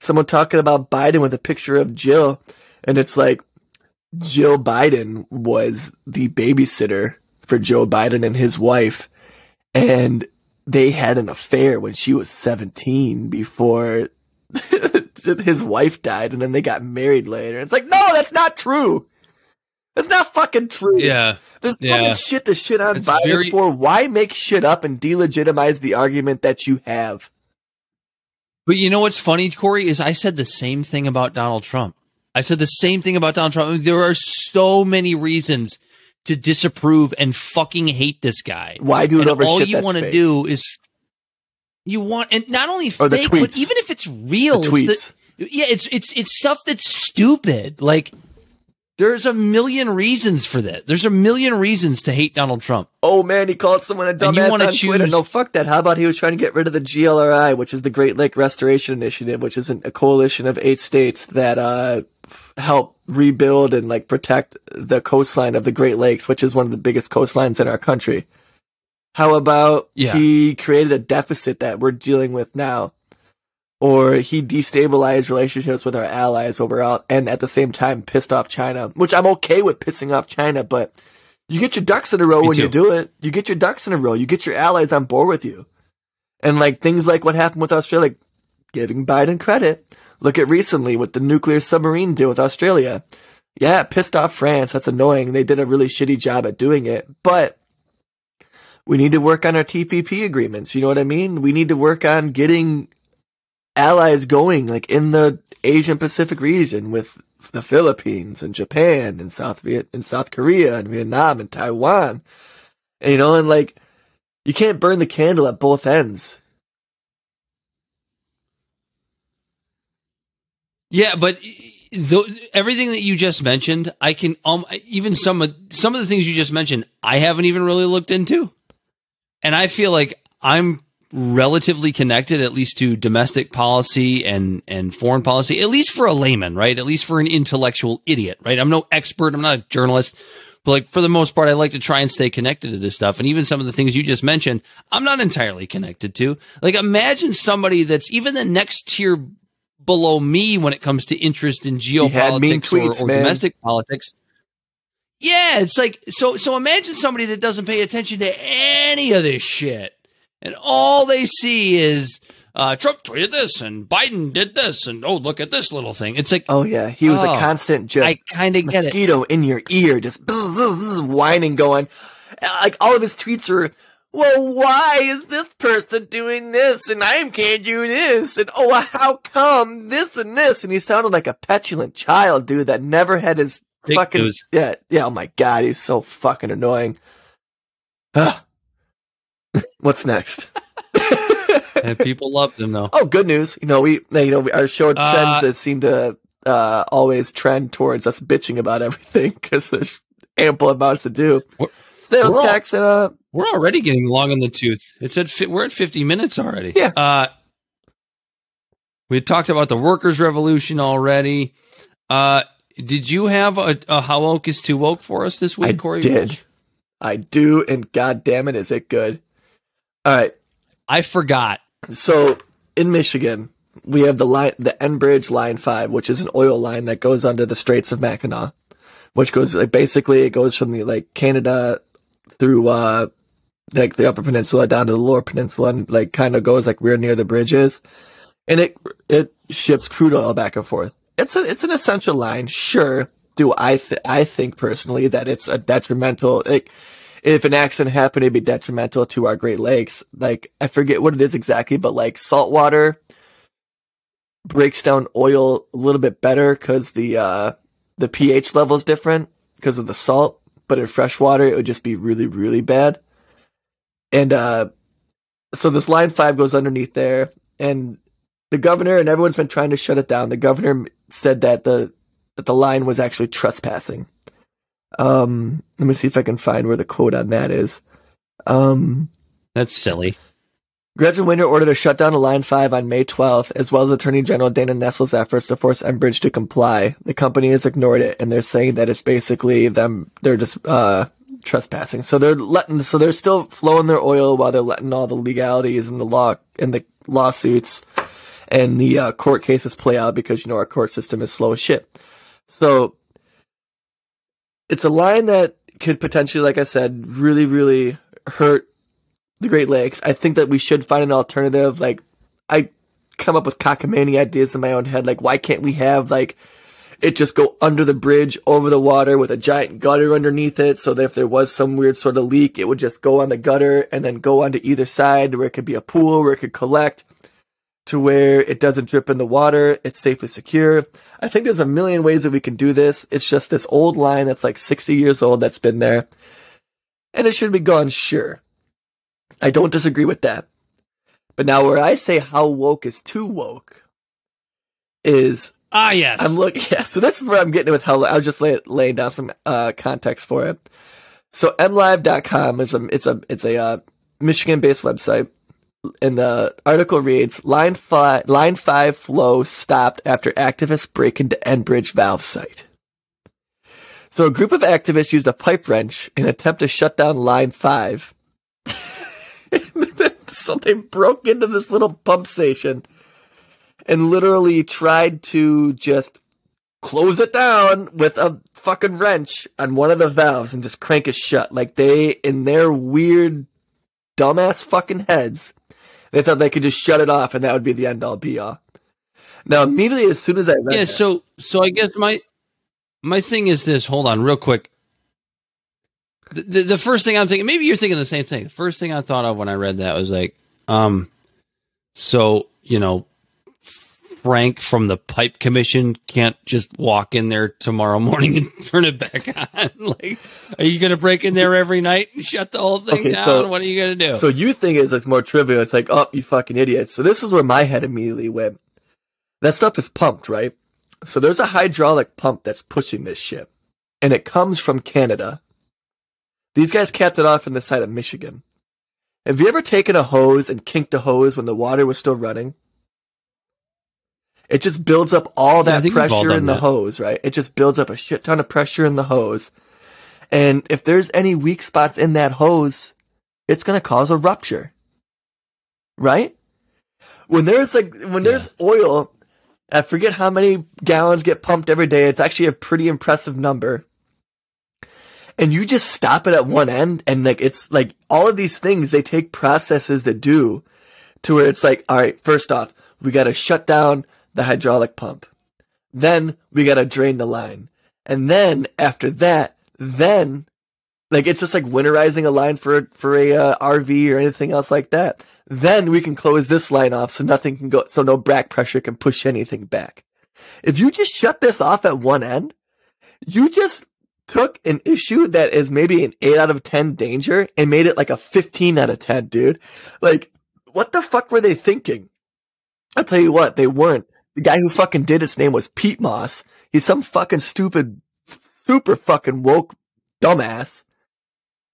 B: someone talking about Biden with a picture of Jill, and it's like Jill Biden was the babysitter for Joe Biden and his wife, and they had an affair when she was 17 before (laughs) his wife died, and then they got married later. It's like, no, that's not true. That's not fucking true.
C: Yeah,
B: There's
C: Yeah.
B: fucking shit to shit on
C: It's
B: Biden
C: very-
B: for. Why make shit up and delegitimize the argument that you have?
C: But you know what's funny, Corey, is I said the same thing about Donald Trump. I said the same thing about Donald Trump. I mean, there are so many reasons to disapprove and fucking hate this guy.
B: Why do it
C: and
B: over
C: all you want to do is you want and not only fake, but even if it's real,
B: The
C: it's the- yeah, it's it's it's stuff that's stupid. Like there's a million reasons for that. There's a million reasons to hate Donald Trump.
B: Oh man, he called someone a dumbass on Twitter. No, fuck that. How about he was trying to get rid of the GLRI, which is the Great Lake Restoration Initiative, which is an, a coalition of eight states that uh help rebuild and like protect the coastline of the Great Lakes, which is one of the biggest coastlines in our country. How about
C: Yeah.
B: he created a deficit that we're dealing with now? Or he destabilized relationships with our allies overall and at the same time pissed off China, which I'm okay with pissing off China, but you get your ducks in a row
C: Me
B: when you do it. You get your ducks in a row. You get your allies on board with you. And like things like what happened with Australia, like giving Biden credit. Look at recently with the nuclear submarine deal with Australia. Yeah, pissed off France. That's annoying. They did a really shitty job at doing it. But we need to work on our TPP agreements. You know what I mean? We need to work on getting allies going, like in the Asian Pacific region with the Philippines and Japan and South Viet and South Korea and Vietnam and Taiwan. And, you know, and like you can't burn the candle at both ends.
C: Yeah, but th- everything that you just mentioned, I can um even some of some of the things you just mentioned, I haven't even really looked into, and I feel like I'm relatively connected, at least to domestic policy and and foreign policy, at least for a layman, right? At least for an intellectual idiot, right? I'm no expert, I'm not a journalist. But like for the most part, I like to try and stay connected to this stuff. And even some of the things you just mentioned, I'm not entirely connected to. Like imagine somebody that's even the next tier below me when it comes to interest in geopolitics or,
B: tweets,
C: or domestic politics Yeah, it's like so. So imagine somebody that doesn't pay attention to any of this shit, and all they see is uh, Trump tweeted this and Biden did this, and oh, look at this little thing. It's like,
B: Oh yeah, he was
C: Oh,
B: a constant just
C: I kind of
B: mosquito in your ear, just bzz, bzz, bzz, whining, going. Like all of his tweets are, well, why is this person doing this and I can't do this? And oh, how come this and this? And he sounded like a petulant child, dude, that never had his fucking
C: news.
B: yeah, yeah. Oh my god, he's so fucking annoying. Ah. (sighs) What's next?
C: and people loved him though.
B: Oh, good news. You know, we, you know, our show
C: Uh,
B: trends that seem to, uh, always trend towards us bitching about everything (laughs) because there's ample amounts to do. Sales
C: we're all-
B: uh,
C: We're already getting long in the tooth. It's at fi- we're at fifty minutes already.
B: Yeah.
C: Uh, we talked about the workers' revolution already. Uh, did you have a, a how woke is too woke for us this week,
B: I
C: Corey?
B: did. I do, and god damn it, is it good. All right.
C: I forgot.
B: So in Michigan, we have the line, the Enbridge Line Five, which is an oil line that goes under the Straits of Mackinac, which goes like basically it goes from the like Canada through uh like the Upper Peninsula down to the Lower Peninsula, and like kind of goes like we're near the bridges, and it it ships crude oil back and forth. It's a it's an essential line, sure. Do I th- I think personally that it's a detrimental like if an accident happened, it'd be detrimental to our Great Lakes. Like, I forget what it is exactly, but like saltwater breaks down oil a little bit better because the, uh, the pH level is different because of the salt, but in freshwater, it would just be really, really bad. And, uh, so this line five goes underneath there and the governor and everyone's been trying to shut it down. The governor said that the, that the line was actually trespassing. Um, let me see if I can find where the quote on that is. Um,
C: That's silly.
B: Gretchen Whitmer ordered a shutdown of Line 5 on May 12th, as well as Attorney General Dana Nessel's efforts to force Enbridge to comply. The company has ignored it, and they're saying that it's basically them, they're just, uh, trespassing. So they're letting, so they're still flowing their oil while they're letting all the legalities and the law, and the lawsuits and the, uh, court cases play out because, you know, our court system is slow as shit. So, it's a line that could potentially, like I said, really, really hurt the Great Lakes. I think that we should find an alternative. Like, I come up with cockamamie ideas in my own head. Like, why can't we have like it just go under the bridge over the water with a giant gutter underneath it, so that if there was some weird sort of leak, it would just go on the gutter and then go onto either side, where it could be a pool where it could collect to where it doesn't drip in the water. It's safely secure. I think there's a million ways that we can do this. It's just this old line that's like 60 years old that's been there. And it should be gone, sure. I don't disagree with that. But now where I say how woke is too woke is
C: Ah, yes.
B: I'm looking. (laughs) Yeah, so this is where I'm getting with how I was just lay, laying down some uh, context for it. So mlive.com is a it's a it's a uh, Michigan based website, and the article reads: Line five line five flow stopped after activists break into Enbridge valve site. So a group of activists used a pipe wrench in an attempt to shut down line five. (laughs) so they broke into this little pump station and literally tried to just close it down with a fucking wrench on one of the valves and just crank it shut. Like they, in their weird, dumbass fucking heads, they thought they could just shut it off and that would be the end all be all. Now, immediately as soon as I read
C: yeah.
B: that-
C: So so I guess my my thing is this. Hold on, real quick. The, the, the first thing I'm thinking, maybe you're thinking the same thing. The first thing I thought of when I read that was like, um, so you know, Frank from the Pipe Commission can't just walk in there tomorrow morning and (laughs) turn it back on. (laughs) like, are you going to break in there every night and shut the whole thing
B: Okay,
C: down?
B: so-
C: what are you going to do?
B: So you think it's, it's more trivial. It's like, oh, you fucking idiot. So this is where my head immediately went. That stuff is pumped, right? So there's a hydraulic pump that's pushing this shit. And it comes from Canada. These guys capped it off in the side of Michigan. Have you ever taken a hose and kinked a hose when the water was still running? It just builds up all that
C: all
B: pressure in the
C: that.
B: hose, right? It just builds up a shit ton of pressure in the hose. And if there's any weak spots in that hose, it's going to cause a rupture. Right? When there's like, when there's oil, I forget how many gallons get pumped every day. It's actually a pretty impressive number. and you just stop it at one end and like it's like all of these things they take processes to do to where it's like all right first off we got to shut down the hydraulic pump then we got to drain the line and then after that then like it's just like winterizing a line for for a uh, RV or anything else like that then we can close this line off so nothing can go so no back pressure can push anything back if you just shut this off at one end you just took an issue that is maybe an 8 out of 10 danger and made it like a 15 out of 10, dude. Like, what the fuck were they thinking? I'll tell you what, they weren't. The guy who fucking did his name was Pete Moss. He's some fucking stupid, super fucking woke dumbass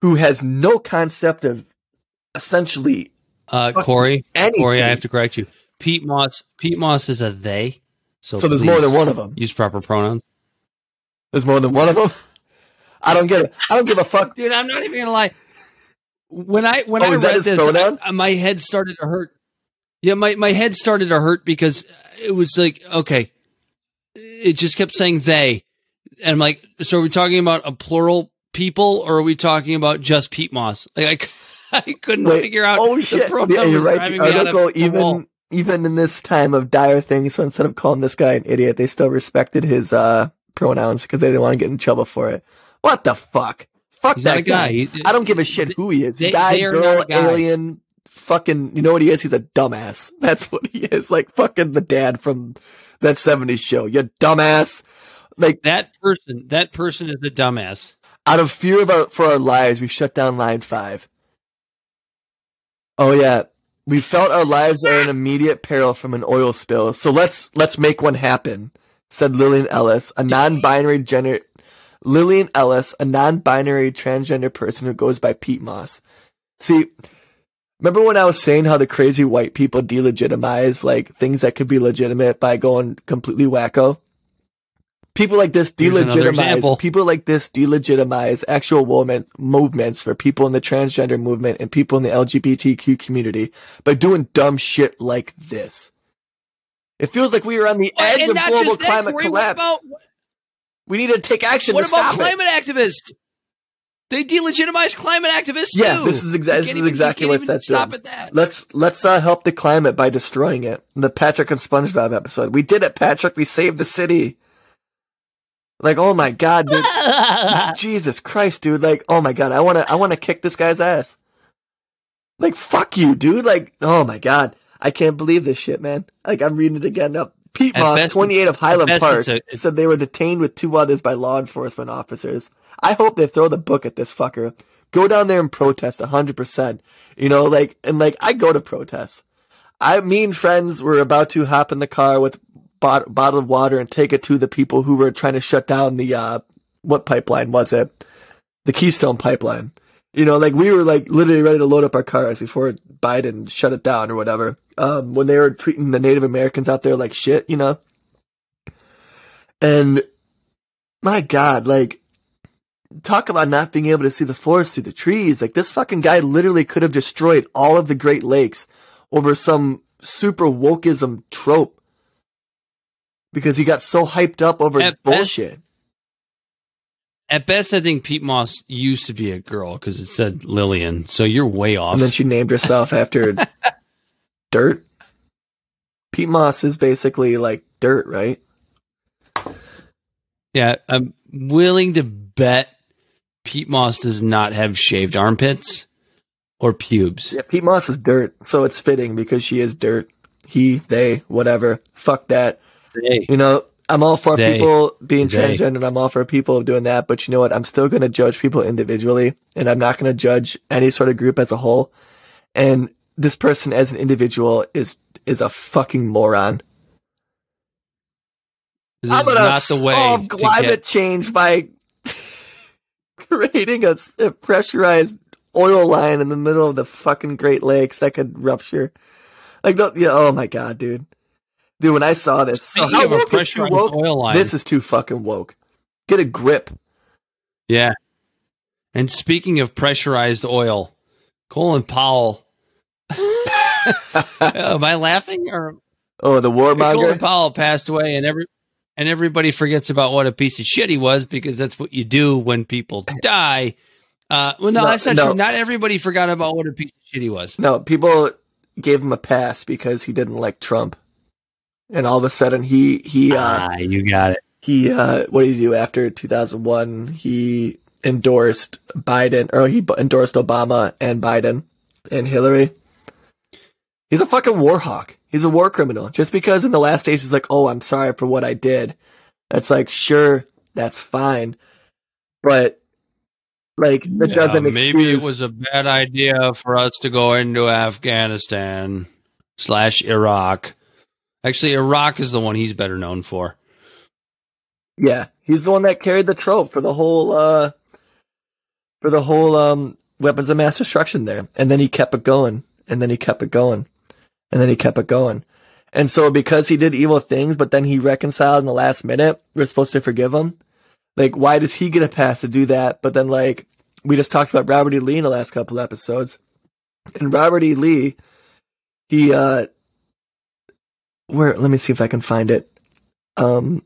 B: who has no concept of essentially
C: Uh, Corey,
B: anything.
C: Corey, I have to correct you. Pete Moss, Pete Moss is a they. So,
B: So there's more than one of them.
C: Use proper pronouns.
B: there's more than one of them. (laughs) I don't get it. I don't give a fuck.
C: Dude, I'm not even gonna lie. When I when
B: Oh,
C: I read this. I- my head started to hurt. Yeah, my my head started to hurt because it was like, okay, it just kept saying they, and I'm like, so are we talking about a plural people or are we talking about just Pete Moss? Like I, (laughs) I couldn't
B: Wait,
C: figure out.
B: Oh
C: the
B: shit! Yeah, you're right. The article, even even in this time of dire things, so instead of calling this guy an idiot, they still respected his uh pronouns because they didn't want to get in trouble for it. What the fuck? Fuck
C: He's
B: that
C: a guy. He-
B: I don't give a shit who he is.
C: They-
B: guy, girl,
C: guy.
B: alien, fucking. You know what he is? He's a dumbass. (laughs) That's what he is. Like fucking the dad from that '70s show. You dumbass. Like
C: that person, that person is a dumbass.
B: out of fear of our, for our lives, we shut down line five. Oh yeah, we felt our lives are in immediate peril from an oil spill. So let's let's make one happen," said Lillian Ellis, a non-binary gender. Lillian Ellis, a non-binary transgender person who goes by Pete Moss. See, remember when I was saying how the crazy white people delegitimize like things that could be legitimate by going completely wacko? People like this delegitimize people like this delegitimize actual woman movements for people in the transgender movement and people in the LGBTQ community by doing dumb shit like this. It feels like we are on the edge
C: and
B: of global
C: that,
B: climate
C: Corey,
B: collapse.
C: about
B: we need to take action
C: what
B: to
C: about
B: stop it.
C: climate activists? They delegitimize climate activists
B: Yeah,
C: too.
B: this is
C: can't
B: this is
C: even-
B: exactly what that's
C: stop
B: doing.
C: at that.
B: Let's let's uh, help the climate by destroying it. The Patrick and SpongeBob episode. We did it, Patrick. We saved the city. Like, oh my god, dude. (laughs) Jesus Christ, dude. Like, oh my god, I wanna I wanna kick this guy's ass. Like, fuck you, dude. Like, oh my god. I can't believe this shit, man. Like, I'm reading it again now. Pete
C: At
B: Moss,
C: best,
B: 28 of Highland Park,
C: a-
B: said they were detained with two others by law enforcement officers. I hope they throw the book at this fucker. Go down there and protest 100%. You know, like, and like, I go to protests. I, me and friends were about to hop in the car with bot- bottled water and take it to the people who were trying to shut down the, uh, what pipeline was it? The Keystone pipeline. You know, like we were like literally ready to load up our cars before Biden shut it down or whatever. Um, when they were treating the Native Americans out there like shit, you know? And my God, like, talk about not being able to see the forest through the trees. Like, this fucking guy literally could have destroyed all of the Great Lakes over some super wokeism trope because he got so hyped up over
C: At best-
B: bullshit.
C: At best, I think Pete Moss used to be a girl because it said Lillian. So you're way off.
B: And then she named herself after (laughs) dirt. Pete Moss is basically like dirt, right?
C: yeah, I'm willing to bet Pete Moss does not have shaved armpits or pubes.
B: Yeah, Pete Moss is dirt, so it's fitting because she is dirt. He, they, whatever. Fuck that.
C: They.
B: You know, I'm all for
C: They.
B: people being
C: They.
B: transgender. I'm all for people doing that, but you know what? I'm still going to judge people individually, and I'm not going to judge any sort of group as a whole. And this person as an individual is is a fucking moron.
C: This
B: I'm
C: is
B: gonna
C: not the way
B: solve
C: to
B: climate
C: get-
B: change by (laughs) creating a pressurized oil line in the middle of the fucking Great Lakes that could rupture. Like, yeah, oh my god, dude, dude, when I saw this, so how woke is too woke? This is too fucking woke. Get a grip.
C: Yeah. And speaking of pressurized oil, Colin Powell. (laughs) (laughs) Am I laughing or
B: Oh, the
C: Colin
B: warmonger.
C: Powell passed away, and every and everybody forgets about what a piece of shit he was because that's what you do when people (laughs) die. Uh, well, no,
B: No,
C: that's not
B: no.
C: true. Not everybody forgot about what a piece of shit he was.
B: No, people gave him a pass because he didn't like Trump, and all of a sudden he he uh,
C: Ah, you got it.
B: he uh, what did he do after 2001? He endorsed Biden, or he endorsed Obama and Biden and Hillary. He's a fucking war hawk. He's a war criminal. Just because in the last days he's like, "Oh, I'm sorry for what I did," that's like, sure, that's fine, but like that
C: Yeah,
B: doesn't
C: maybe
B: excuse.
C: it was a bad idea for us to go into Afghanistan slash Iraq. Actually, Iraq is the one he's better known for.
B: Yeah, he's the one that carried the trope for the whole uh for the whole um weapons of mass destruction there. And then he kept it going. And then he kept it going. And then he kept it going. And so because he did evil things, but then he reconciled in the last minute, we're supposed to forgive him. Like, why does he get a pass to do that? But then like we just talked about Robert E. Lee in the last couple episodes. And Robert E. Lee, he uh where let me see if I can find it. Um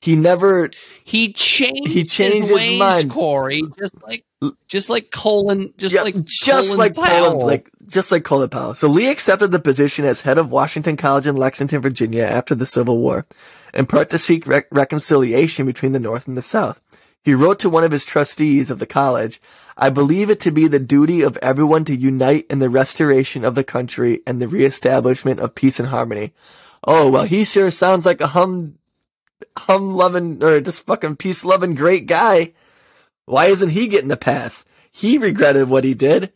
B: he never
C: He changed.
B: He changed his
C: his, ways,
B: mind.
C: Corey. Just like, just like Colin. Just
B: Yeah,
C: like,
B: just
C: Colin
B: like
C: Powell.
B: Colin, like just like Colin Powell. So Lee accepted the position as head of Washington College in Lexington, Virginia, after the Civil War, in part to seek rec- reconciliation between the North and the South. He wrote to one of his trustees of the college, "I believe it to be the duty of everyone to unite in the restoration of the country and the reestablishment of peace and harmony." Oh well, he sure sounds like a hum, hum loving or just fucking peace loving great guy. Why isn't he getting a pass? He regretted what he did.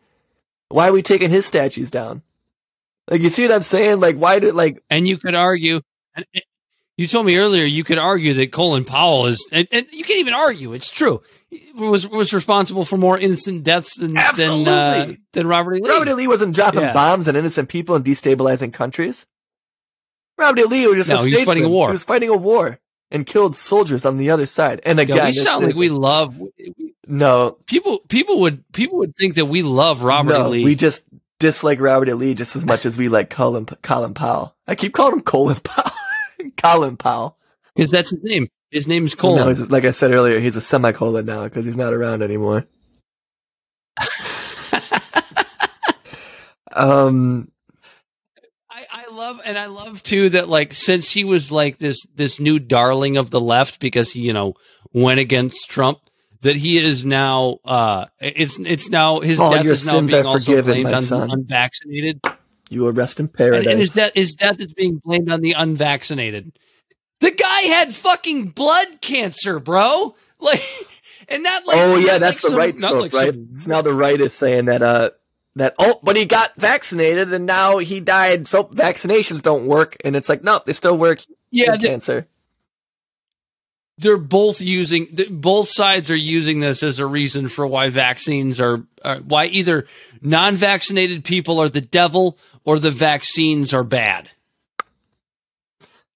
B: Why are we taking his statues down? Like, you see what I'm saying? Like, why did, like,
C: and you could argue. You told me earlier you could argue that Colin Powell is, and, and you can't even argue. It's true. Was was responsible for more innocent deaths than than uh, than Robert E. Lee.
B: Robert E. Lee wasn't dropping
C: Yeah.
B: bombs on innocent people and destabilizing countries? Robert E. Lee was just
C: No,
B: a
C: he was fighting a war.
B: He was fighting a war and killed soldiers on the other side. And again,
C: we sound like we love
B: no,
C: people. People would people would think that we love Robert
B: no,
C: E. Lee.
B: we just dislike Robert E. Lee just as much as we like Colin, Colin Powell. I keep calling him Colin Powell. (laughs) Colin Powell.
C: because that's his name. His name is
B: No,
C: Colin.
B: he's, like I said earlier, he's a semicolon now because he's not around anymore. (laughs) um,
C: love and I love too that like since he was like this this new darling of the left because he you know went against Trump that he is now uh it's it's now his
B: All
C: death is now being also blamed on
B: son.
C: the unvaccinated
B: you will rest in
C: and,
B: paradise.
C: and his death his death is being blamed on the unvaccinated. The guy had fucking blood cancer, bro. Like (laughs) and not like
B: oh yeah, that's
C: like
B: the
C: some-
B: right trope,
C: like
B: right?
C: some-
B: So now the right is saying that uh that oh, but he got vaccinated and now he died. So vaccinations don't work, and it's like no, they still work.
C: Yeah,
B: in
C: the-
B: cancer.
C: they're both using both sides are using this as a reason for why vaccines are, are why either non-vaccinated people are the devil or the vaccines are bad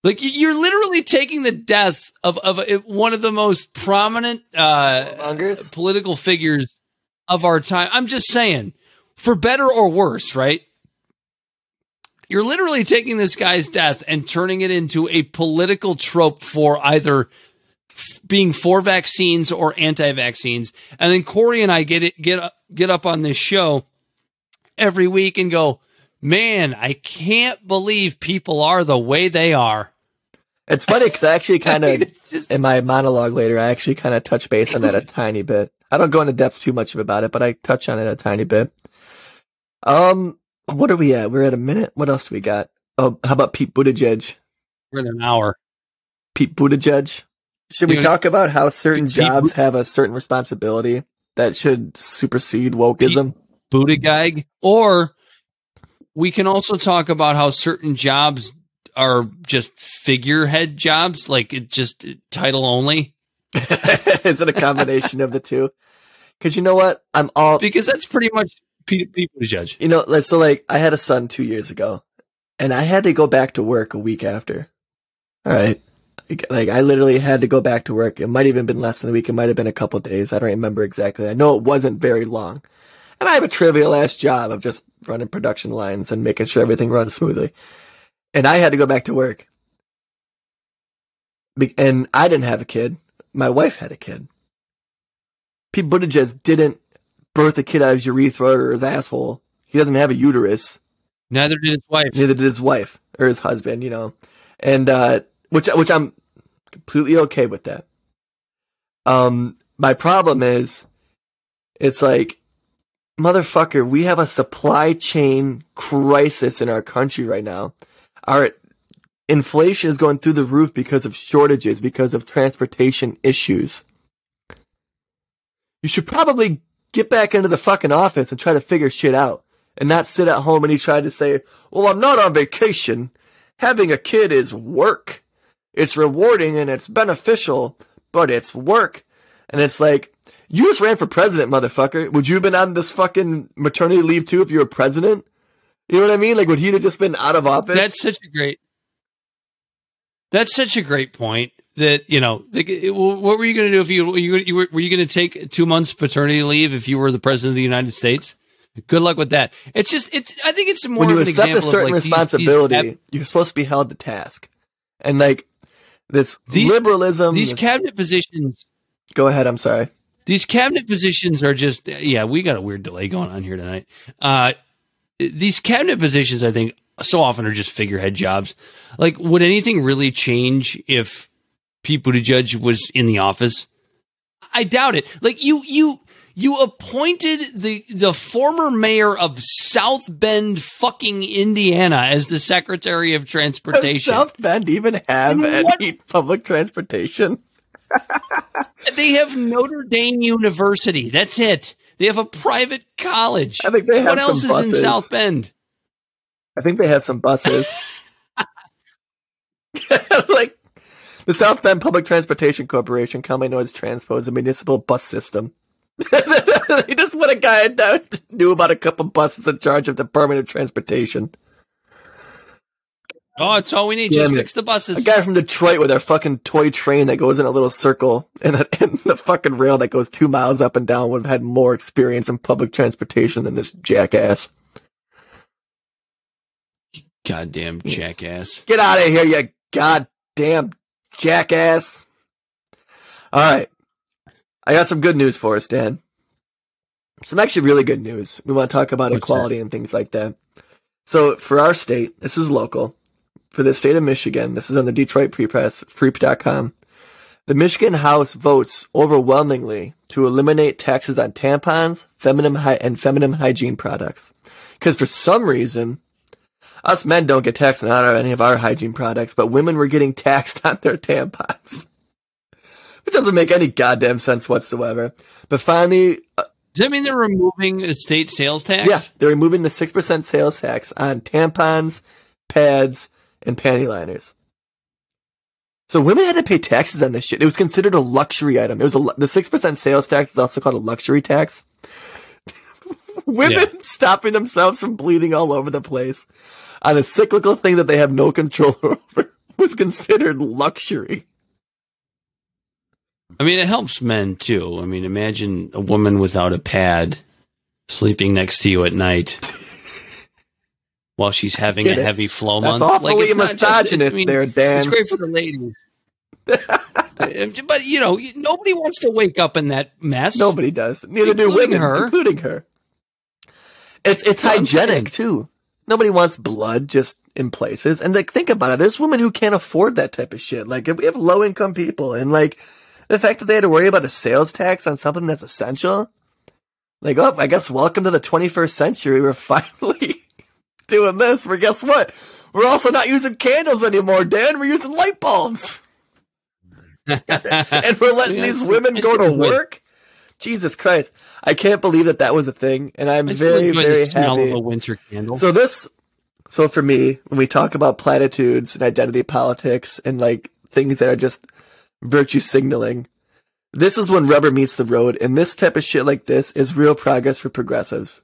C: like you're literally taking the death of of one of the most prominent uh political figures of our time i'm just saying for better or worse right you're literally taking this guy's death and turning it into a political trope for either f- being for vaccines or anti-vaccines. And then Corey and I get it, get up, get up on this show every week and go, man, I can't believe people are the way they are.
B: It's funny because I actually (laughs) kind
C: mean,
B: of
C: it's just-
B: in my monologue later, I actually kind of touch base on that a tiny bit. I don't go into depth too much about it, but I touch on it a tiny bit. Um, what are we at? We're at a minute. What else do we got? Oh, how about Pete Buttigieg?
C: We're in an hour.
B: Pete Buttigieg. Should we talk about how certain
C: Pete
B: jobs have a certain responsibility that should supersede wokeism?
C: Buttigieg, or we can also talk about how certain jobs are just figurehead jobs, like it just title only. (laughs)
B: Is it a combination of the two? Because you know what? I'm all
C: Because that's pretty much Pete, to judge.
B: You know, so like I had a son two years ago, and I had to go back to work a week after. All right, like, I literally had to go back to work. It might have even been less than a week. It might have been a couple days. I don't remember exactly. I know it wasn't very long, and I have a trivial ass job of just running production lines and making sure everything runs smoothly. And I had to go back to work Be- And I didn't have a kid. My wife had a kid. Pete Buttigieg didn't birth a kid out of his urethra or his asshole. He doesn't have a uterus.
C: Neither did his wife.
B: Neither did his wife or his husband, you know. And uh which which I'm completely okay with that. Um my problem is it's like motherfucker, we have a supply chain crisis in our country right now. Our inflation is going through the roof because of shortages, because of transportation issues. You should probably get back into the fucking office and try to figure shit out and not sit at home and he tried to say, well, I'm not on vacation. Having a kid is work. It's rewarding and it's beneficial, but it's work. And it's like, you just ran for president, motherfucker. Would you have been on this fucking maternity leave too if you were president? You know what I mean? Like, would he have just been out of office?
C: That's such a great. That's such a great point. That you know, what were you going to do if you, you, you were, were you going to take two months paternity leave if you were the president of the United States? Good luck with that. It's just, it's. I think it's more
B: when you accept a certain
C: like these-
B: responsibility,
C: these,
B: you're supposed to be held to task. And like this
C: These-
B: liberalism,
C: these
B: this-
C: cabinet positions.
B: go ahead. I'm sorry.
C: These cabinet positions are just yeah, we got a weird delay going on here tonight. Uh these cabinet positions I think so often are just figurehead jobs. Like would anything really change if Pete Buttigieg was in the office? I doubt it. Like you you you appointed the the former mayor of South Bend fucking Indiana as the Secretary of
B: Does
C: Transportation.
B: South Bend even have
C: And what-
B: any public transportation? (laughs)
C: They have Notre Dame University. That's it. They have a private college.
B: I think they have
C: what else is in. South Bend?
B: I think they have some buses. (laughs) (laughs) like the South Bend Public Transportation Corporation, commonly known as Transpo, is a municipal bus system. (laughs) they just put a guy that knew about a couple buses in charge of the Department of transportation.
C: Oh, it's all we need. Just fix the buses.
B: A guy from Detroit with a fucking toy train that goes in a little circle and, a, (laughs) and the fucking rail that goes two miles up and down would have had more experience in public transportation than this jackass.
C: Goddamn jackass.
B: Get out of here, you goddamn jackass. All right. I got some good news for us, Dan. Some actually really good news. We want to talk about
C: What's
B: equality and things like that. So, for our state, this is local. For the state of Michigan, this is on the Detroit Free Press, freep.com. The Michigan House votes overwhelmingly to eliminate taxes on tampons, feminine and feminine hygiene products. Because for some reason, us men don't get taxed on any of our hygiene products, but women were getting taxed (laughs) on their tampons. Which doesn't make any goddamn sense whatsoever. But finally, uh,
C: Does that mean they're removing a state sales tax?
B: yeah, they're removing the 6% sales tax on tampons, pads, and panty liners. So women had to pay taxes on this shit. It was considered a luxury item. It was a, the 6% sales tax is also called a luxury tax. (laughs) women stopping themselves from bleeding all over the place on a cyclical thing that they have no control (laughs) over was considered luxury.
C: I mean, it helps men too. I mean, imagine a woman without a pad sleeping next to you at night (laughs) while she's having
B: Get
C: a
B: it?
C: heavy flow
B: That's
C: month.
B: awfully
C: it's not just-
B: misogynist
C: I mean,
B: there, Dan.
C: It's great for the ladies. (laughs) but you know, nobody wants to wake up in that mess.
B: Nobody does. Neither do women,
C: her.
B: including her. It's it's
C: That's
B: hygienic too. Nobody wants blood just in places. And like, think about it. There's women who can't afford that type of shit. Like, if we have low income people, and like the fact that they had to worry about a sales tax on something that's essential. Like, oh, I guess welcome to the 21st century. We're (laughs) finally doing this. But guess what? We're also not using candles anymore, Dan. We're using light bulbs. (laughs) and we're letting
C: Yeah,
B: these women go to work. Jesus Christ! I can't believe that that was a thing, and I'm very, very happy.
C: of a winter candle.
B: So this, so for me, when we talk about platitudes and identity politics and like things that are just virtue signaling, this is when rubber meets the road, and this type of shit like this is real progress for progressives.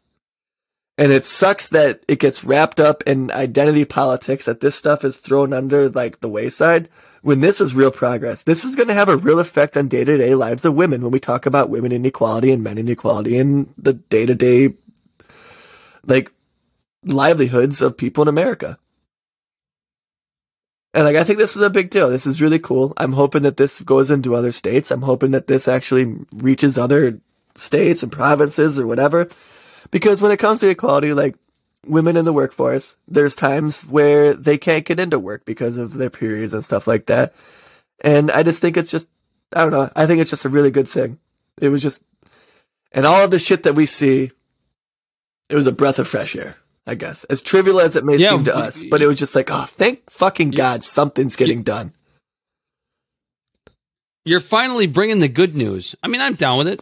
B: And it sucks that it gets wrapped up in identity politics, that this stuff is thrown under like the wayside when this is real progress. This is going to have a real effect on day to day lives of women when we talk about women inequality and men inequality and the day to day, like, livelihoods of people in America. And like I think this is a big deal. This is really cool. I'm hoping that this goes into other states. I'm hoping that this actually reaches other states and provinces or whatever. Because when it comes to equality, like women in the workforce, there's times where they can't get into work because of their periods and stuff like that. And I just think it's just I don't know. I think it's just a really good thing. It was just and all of the shit that we see, it was a breath of fresh air. I guess as trivial as it may
C: Yeah,
B: seem to
C: we-
B: us, but it was just like, oh, thank fucking god, something's getting done.
C: You're finally bringing the good news. I mean, I'm down with it.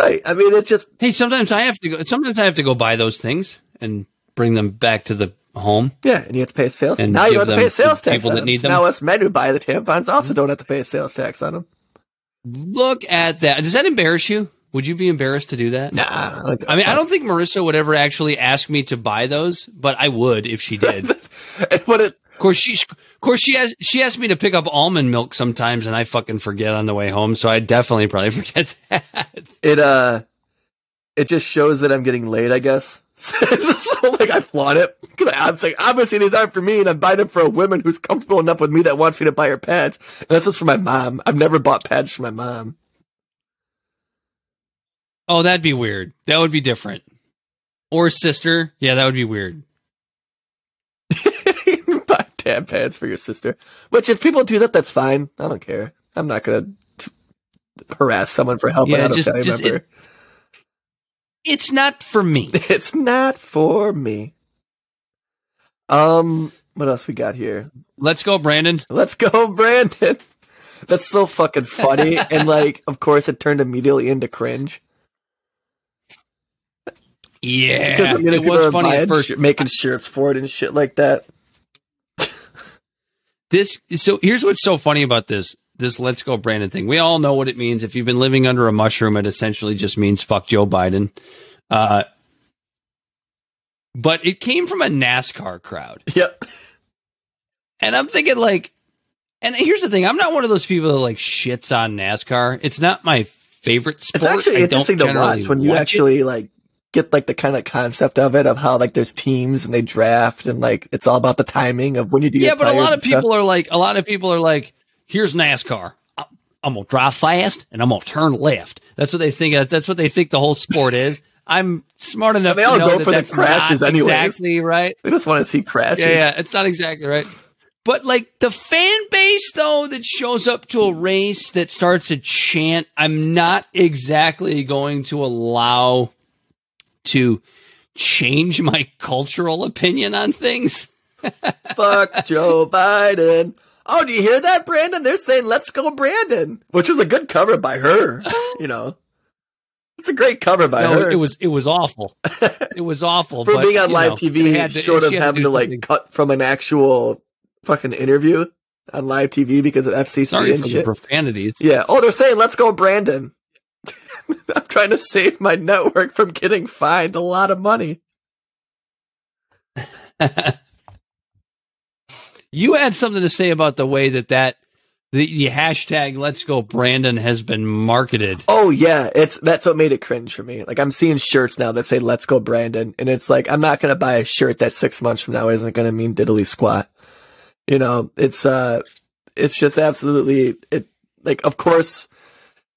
B: Right. I mean, it's just
C: Hey, sometimes I have to go. Sometimes I have to go buy those things and bring them back to the home.
B: Yeah, and you have to pay sales.
C: And
B: now you have to pay sales tax
C: people
B: on
C: that
B: them.
C: need them.
B: Now us men who buy the tampons also don't have to pay a sales tax on them.
C: Look at that. Does that embarrass you? Would you be embarrassed to do that?
B: Nah.
C: I mean, I don't think Marissa would ever actually ask me to buy those, but I would if she (laughs) did.
B: But it,
C: course, she, of course, she has, she asked me to pick up almond milk sometimes, and I fucking forget on the way home. So I definitely probably (laughs) forget that.
B: it uh, it just shows that I'm getting laid. I guess. (laughs) so like I flaunt it because I'm saying obviously these aren't for me, and I'm buying them for a woman who's comfortable enough with me that wants me to buy her pads. And that's just for my mom. I've never bought pads for my mom.
C: Oh, that'd be weird. That would be different. Or sister. Yeah, that would be weird.
B: Tab pads for your sister. Which if people do that, that's fine. I don't care. I'm not gonna t- harass someone for helping
C: Yeah,
B: out
C: just-
B: a family
C: just-
B: member.
C: it- It's not for me. (laughs)
B: It's not for me. Um, what else we got here?
C: Let's go, Brandon.
B: Let's go, (laughs) Brandon. That's so fucking funny, and like, of course, it turned immediately into cringe
C: Yeah,
B: because I mean,
C: it was funny at first.
B: making shirts for it and shit like that.
C: This so here's what's so funny about this this let's go Brandon thing. We all know what it means. If you've been living under a mushroom, it essentially just means fuck Joe Biden. Uh, but it came from a NASCAR crowd. (laughs)
B: Yep.
C: And I'm thinking like and here's the thing, I'm not one of those people that like shits on NASCAR. It's not my favorite sport.
B: It's actually interesting to watch when you
C: watch it.
B: actually like get like the kind of concept of it of how like there's teams and they draft and like it's all about the timing of when you do.
C: Yeah, but a lot of
B: stuff.
C: people are like, a lot of people are like, here's NASCAR. I'm gonna drive fast and I'm gonna turn left. That's what they think. Uh, that's what they think the whole sport is. I'm smart enough.
B: They all go
C: that
B: for the crashes anyway.
C: Exactly right.
B: They just want to see crashes.
C: Yeah, yeah, it's not exactly right. But like the fan base though that shows up to a race that starts a chant, I'm not exactly going to allow to change my cultural opinion on things. (laughs)
B: Fuck Joe Biden. Oh, do you hear that, Brandon? They're saying "Let's go, Brandon," which was a good cover by her. You know, it's a great cover by
C: No,
B: her.
C: it was it was awful. (laughs) It was awful
B: for
C: but,
B: being on live
C: know,
B: TV,
C: to-
B: short of having
C: do
B: to like cut from an actual fucking interview on live TV because of FCC
C: Sorry
B: and shit.
C: profanities.
B: Yeah. Oh, they're saying "Let's go, Brandon." (laughs) I'm trying to save my network from getting fined a lot of money. (laughs)
C: You had something to say about the way that that the, the hashtag Let's Go Brandon has been marketed.
B: Oh yeah, it's that's what made it cringe for me. Like I'm seeing shirts now that say "Let's go, Brandon," and it's like I'm not gonna buy a shirt that six months from now isn't gonna mean diddly squat. You know, it's uh, it's just absolutely it. Like, of course,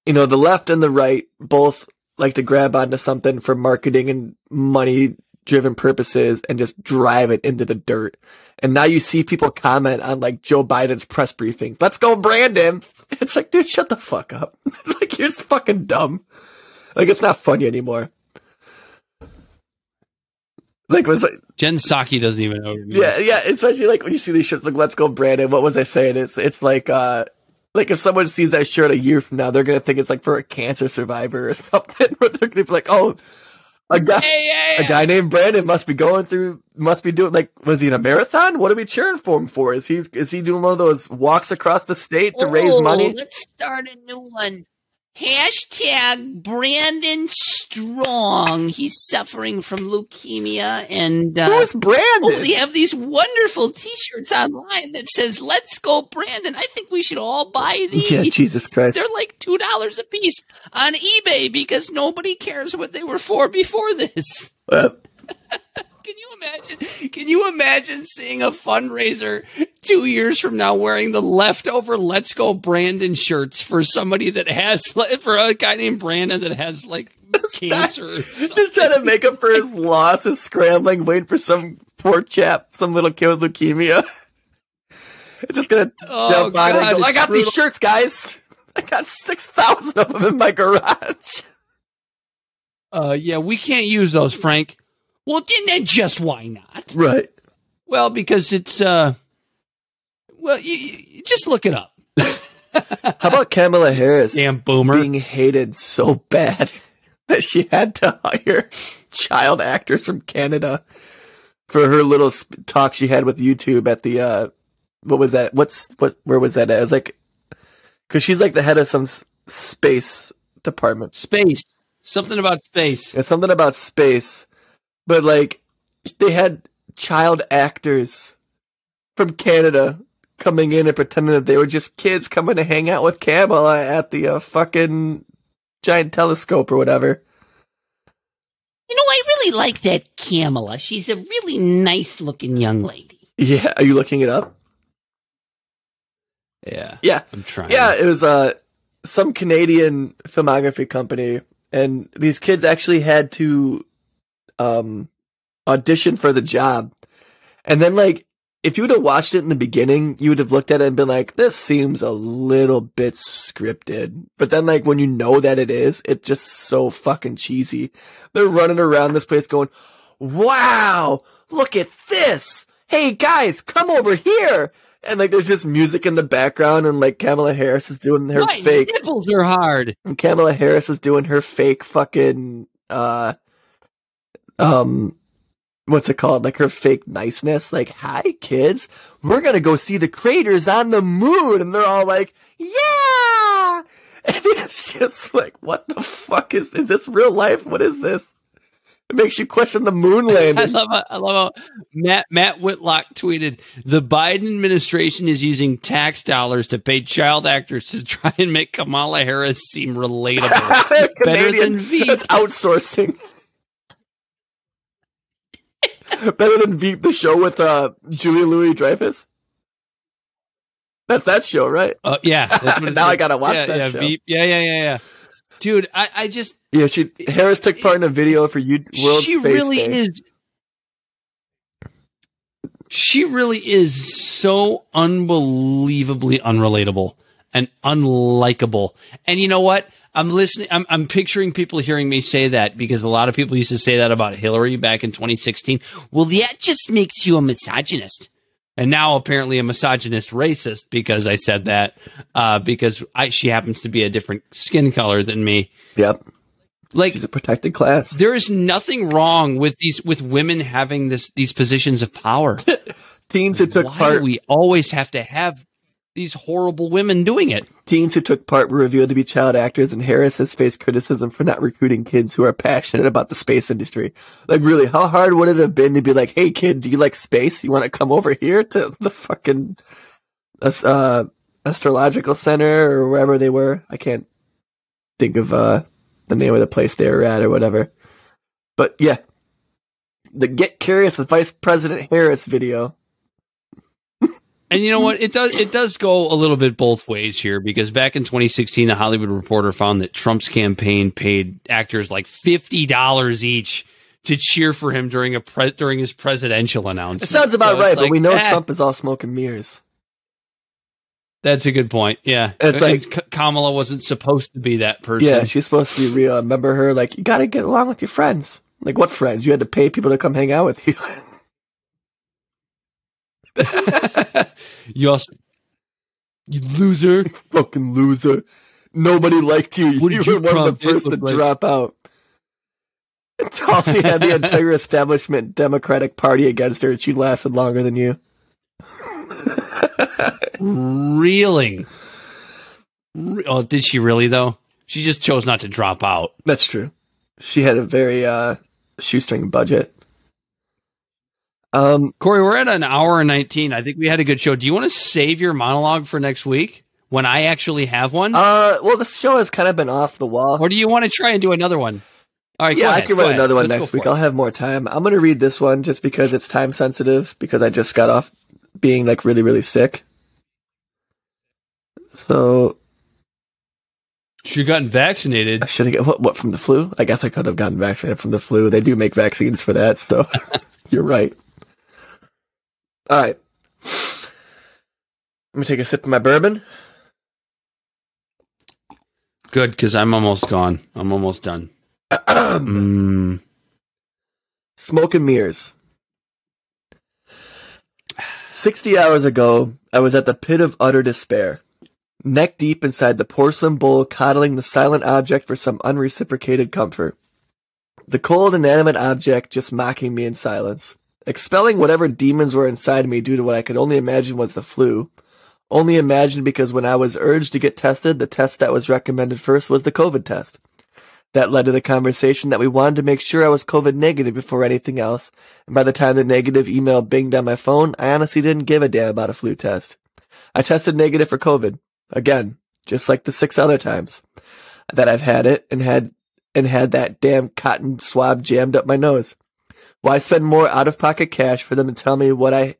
B: you know the left and the right both like to grab onto something for marketing and money driven purposes and just drive it into the dirt. And now you see people comment on like Joe Biden's press briefings. Let's go, Brandon. It's like, dude, shut the fuck up. (laughs) like you're just fucking dumb. Like it's not funny anymore. Like when like,
C: Jen Psaki doesn't even know. What it means.
B: yeah, yeah, especially like when you see these shirts like "Let's go, Brandon." What was I saying? It's it's like uh like if someone sees that shirt a year from now, they're gonna think it's like for a cancer survivor or (laughs) something. Where they're gonna be like, "Oh, a guy, a guy named Brandon must be going through, must be doing like, was he in a marathon? What are we cheering for him for? Is he is he doing one of those walks across the state to raise
E: Oh,
B: money?"
E: Let's start a new one. Hashtag Brandon Strong. He's suffering from leukemia and uh,
B: Who's Brandon?
E: Oh, they have these wonderful T-shirts online that says "Let's go, Brandon." I think we should all buy these.
B: Yeah, Jesus Christ.
E: They're like two dollars a piece on eBay because nobody cares what they were for before this.
B: Uh,
C: imagine? Can you imagine seeing a fundraiser two years from now wearing the leftover "Let's Go Brandon" shirts for somebody that has for a guy named Brandon that has like (laughs) cancer? (laughs)
B: Just trying to make up for his losses, scrambling, waiting for some poor chap, some little kid with leukemia. It's (laughs) just gonna
C: Oh,
B: jump on and
C: God,
B: go, I got
C: brutal.
B: these shirts, guys. I got six thousand of them in my garage.
C: Uh, yeah, we can't use those, Frank. Well, then, just why not?
B: Right.
C: Well, because it's uh, well, you, you just look it up. (laughs)
B: How about Kamala Harris
C: Damn boomer.
B: being hated so bad (laughs) that she had to hire child actors from Canada for her little sp- talk she had with YouTube at the uh what was that? What's what? Where was that? At? It was like because she's like the head of some s- space department.
C: Space. Something about space.
B: It's something about space, but like they had child actors from Canada coming in and pretending that they were just kids coming to hang out with Kamala at the uh, fucking giant telescope or whatever.
C: You know, I really like that Kamala. She's a really nice looking young lady.
B: Yeah, are you looking it up?
C: Yeah.
B: Yeah.
C: I'm trying.
B: Yeah, it was uh some Canadian filmography company and these kids actually had to um audition for the job. And then like if you would have watched it in the beginning, you would have looked at it and been like, this seems a little bit scripted. But then like when you know that it is, it's just so fucking cheesy. They're running around this place going, wow, look at this. Hey guys, come over here. And like there's just music in the background and like Kamala Harris is doing her
C: My
B: fake
C: nipples are hard.
B: and Kamala Harris is doing her fake fucking uh um what's it called? Like her fake niceness. Like, hi kids, we're gonna go see the craters on the moon and they're all like, Yeah (laughs) And it's just like, what the fuck is is this real life? What is this? It makes you question the moon (laughs) landing.
C: I love how, I love how Matt Matt Whitlock tweeted the Biden administration is using tax dollars to pay child actors to (laughs) try and make Kamala Harris seem relatable. Better than Veep.
B: That's outsourcing. (laughs) Better than Veep, the show with uh Julia Louis Dreyfus. That's that show, right?
C: Uh, yeah, (laughs) that's what it's
B: Now I gotta watch
C: yeah,
B: that
C: yeah,
B: show.
C: Veep. Yeah, yeah, yeah, yeah. Dude, I, I just
B: Yeah, she Harris took part in a video for you World
C: she
B: Space
C: really
B: Day.
C: is. She really is so unbelievably unrelatable and unlikable. And you know what? I'm listening. I'm, I'm picturing people hearing me say that because a lot of people used to say that about Hillary back in 2016. Well, that just makes you a misogynist. And now apparently a misogynist racist because I said that uh, because I, she happens to be a different skin color than me.
B: Yep.
C: Like
B: She's a protected class.
C: there is nothing wrong with these with women having this these positions of power. (laughs)
B: Teens who took
C: Why
B: part
C: we always have to have these horrible women doing it?
B: teens who took part were revealed to be child actors and Harris has faced criticism for not recruiting kids who are passionate about the space industry. Like really, how hard would it have been to be like, "Hey kid, do you like space? You want to come over here to the fucking uh astrological center or wherever they were?" I can't think of uh the name of the place they were at or whatever. But yeah. The Get Curious with Vice President Harris video.
C: And you know what? It does it does go a little bit both ways here because back in 2016, the Hollywood Reporter found that Trump's campaign paid actors like fifty dollars each to cheer for him during a pre- during his presidential announcement.
B: It sounds about
C: So
B: right, but we know
C: eh,
B: Trump is all smoke and mirrors.
C: That's a good point. Yeah,
B: It's
C: And
B: like-
C: Kamala wasn't supposed to be that person.
B: Yeah, she's supposed to be real. Remember her? Like, you gotta get along with your friends. Like, what friends? You had to pay people to come hang out with you. (laughs) (laughs)
C: you also you loser. (laughs)
B: Fucking loser. Nobody liked you.
C: What
B: you
C: did
B: were one of the first to
C: like?
B: drop out. (laughs) Tulsi had the entire (laughs) establishment Democratic Party against her, and she lasted longer than you.
C: Reeling. Re- oh, did she really though? She just chose not to drop out.
B: That's true. She had a very uh, shoestring budget. Um,
C: Corey, we're at an hour and nineteen. I think we had a good show. Do you want to save your monologue for next week when I actually have one,
B: uh, well, the show has kind of been off the wall.
C: or do you want to try and do another one? All right,
B: yeah, I can write
C: ahead.
B: another one
C: Let's
B: next week.
C: it.
B: I'll have more time. I'm gonna read this one just because it's time sensitive because I just got off being like really really sick. So
C: She gotten vaccinated.
B: I should have got what, what from the flu? I guess I could have gotten vaccinated from the flu. They do make vaccines for that, so (laughs) you're right. All right. Let me take a sip of my bourbon.
C: Good, because I'm almost gone. I'm almost done. (clears throat) Mm.
B: Smoke and mirrors. 60 hours ago, I was at the pit of utter despair, neck deep inside the porcelain bowl, coddling the silent object for some unreciprocated comfort. The cold, inanimate object just mocking me in silence, expelling whatever demons were inside me due to what I could only imagine was the flu. Only imagine because when I was urged to get tested, the test that was recommended first was the COVID test. That led to the conversation that we wanted to make sure I was COVID negative before anything else. And by the time the negative email binged on my phone, I honestly didn't give a damn about a flu test. I tested negative for COVID. Again, just like the six other times that I've had it and had, and had that damn cotton swab jammed up my nose. Why spend more out of pocket cash for them to tell me what I,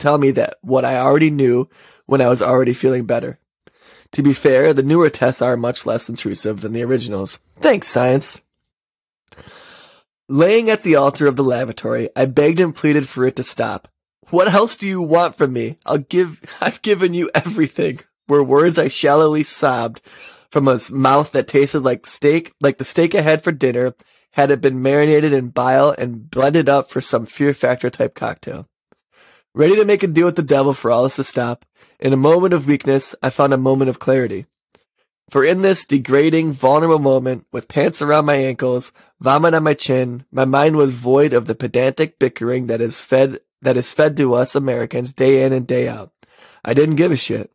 B: tell me that what I already knew when I was already feeling better? To be fair, the newer tests are much less intrusive than the originals. Thanks, science. Laying at the altar of the lavatory, I begged and pleaded for it to stop. What else do you want from me? I'll give, (laughs) I've given you everything, were words I shallowly sobbed from a mouth that tasted like steak, like the steak I had for dinner, had it been marinated in bile and blended up for some fear factor type cocktail. Ready to make a deal with the devil for all this to stop, in a moment of weakness, I found a moment of clarity. For in this degrading, vulnerable moment, with pants around my ankles, vomit on my chin, my mind was void of the pedantic bickering that is fed that is fed to us Americans day in and day out. I didn't give a shit,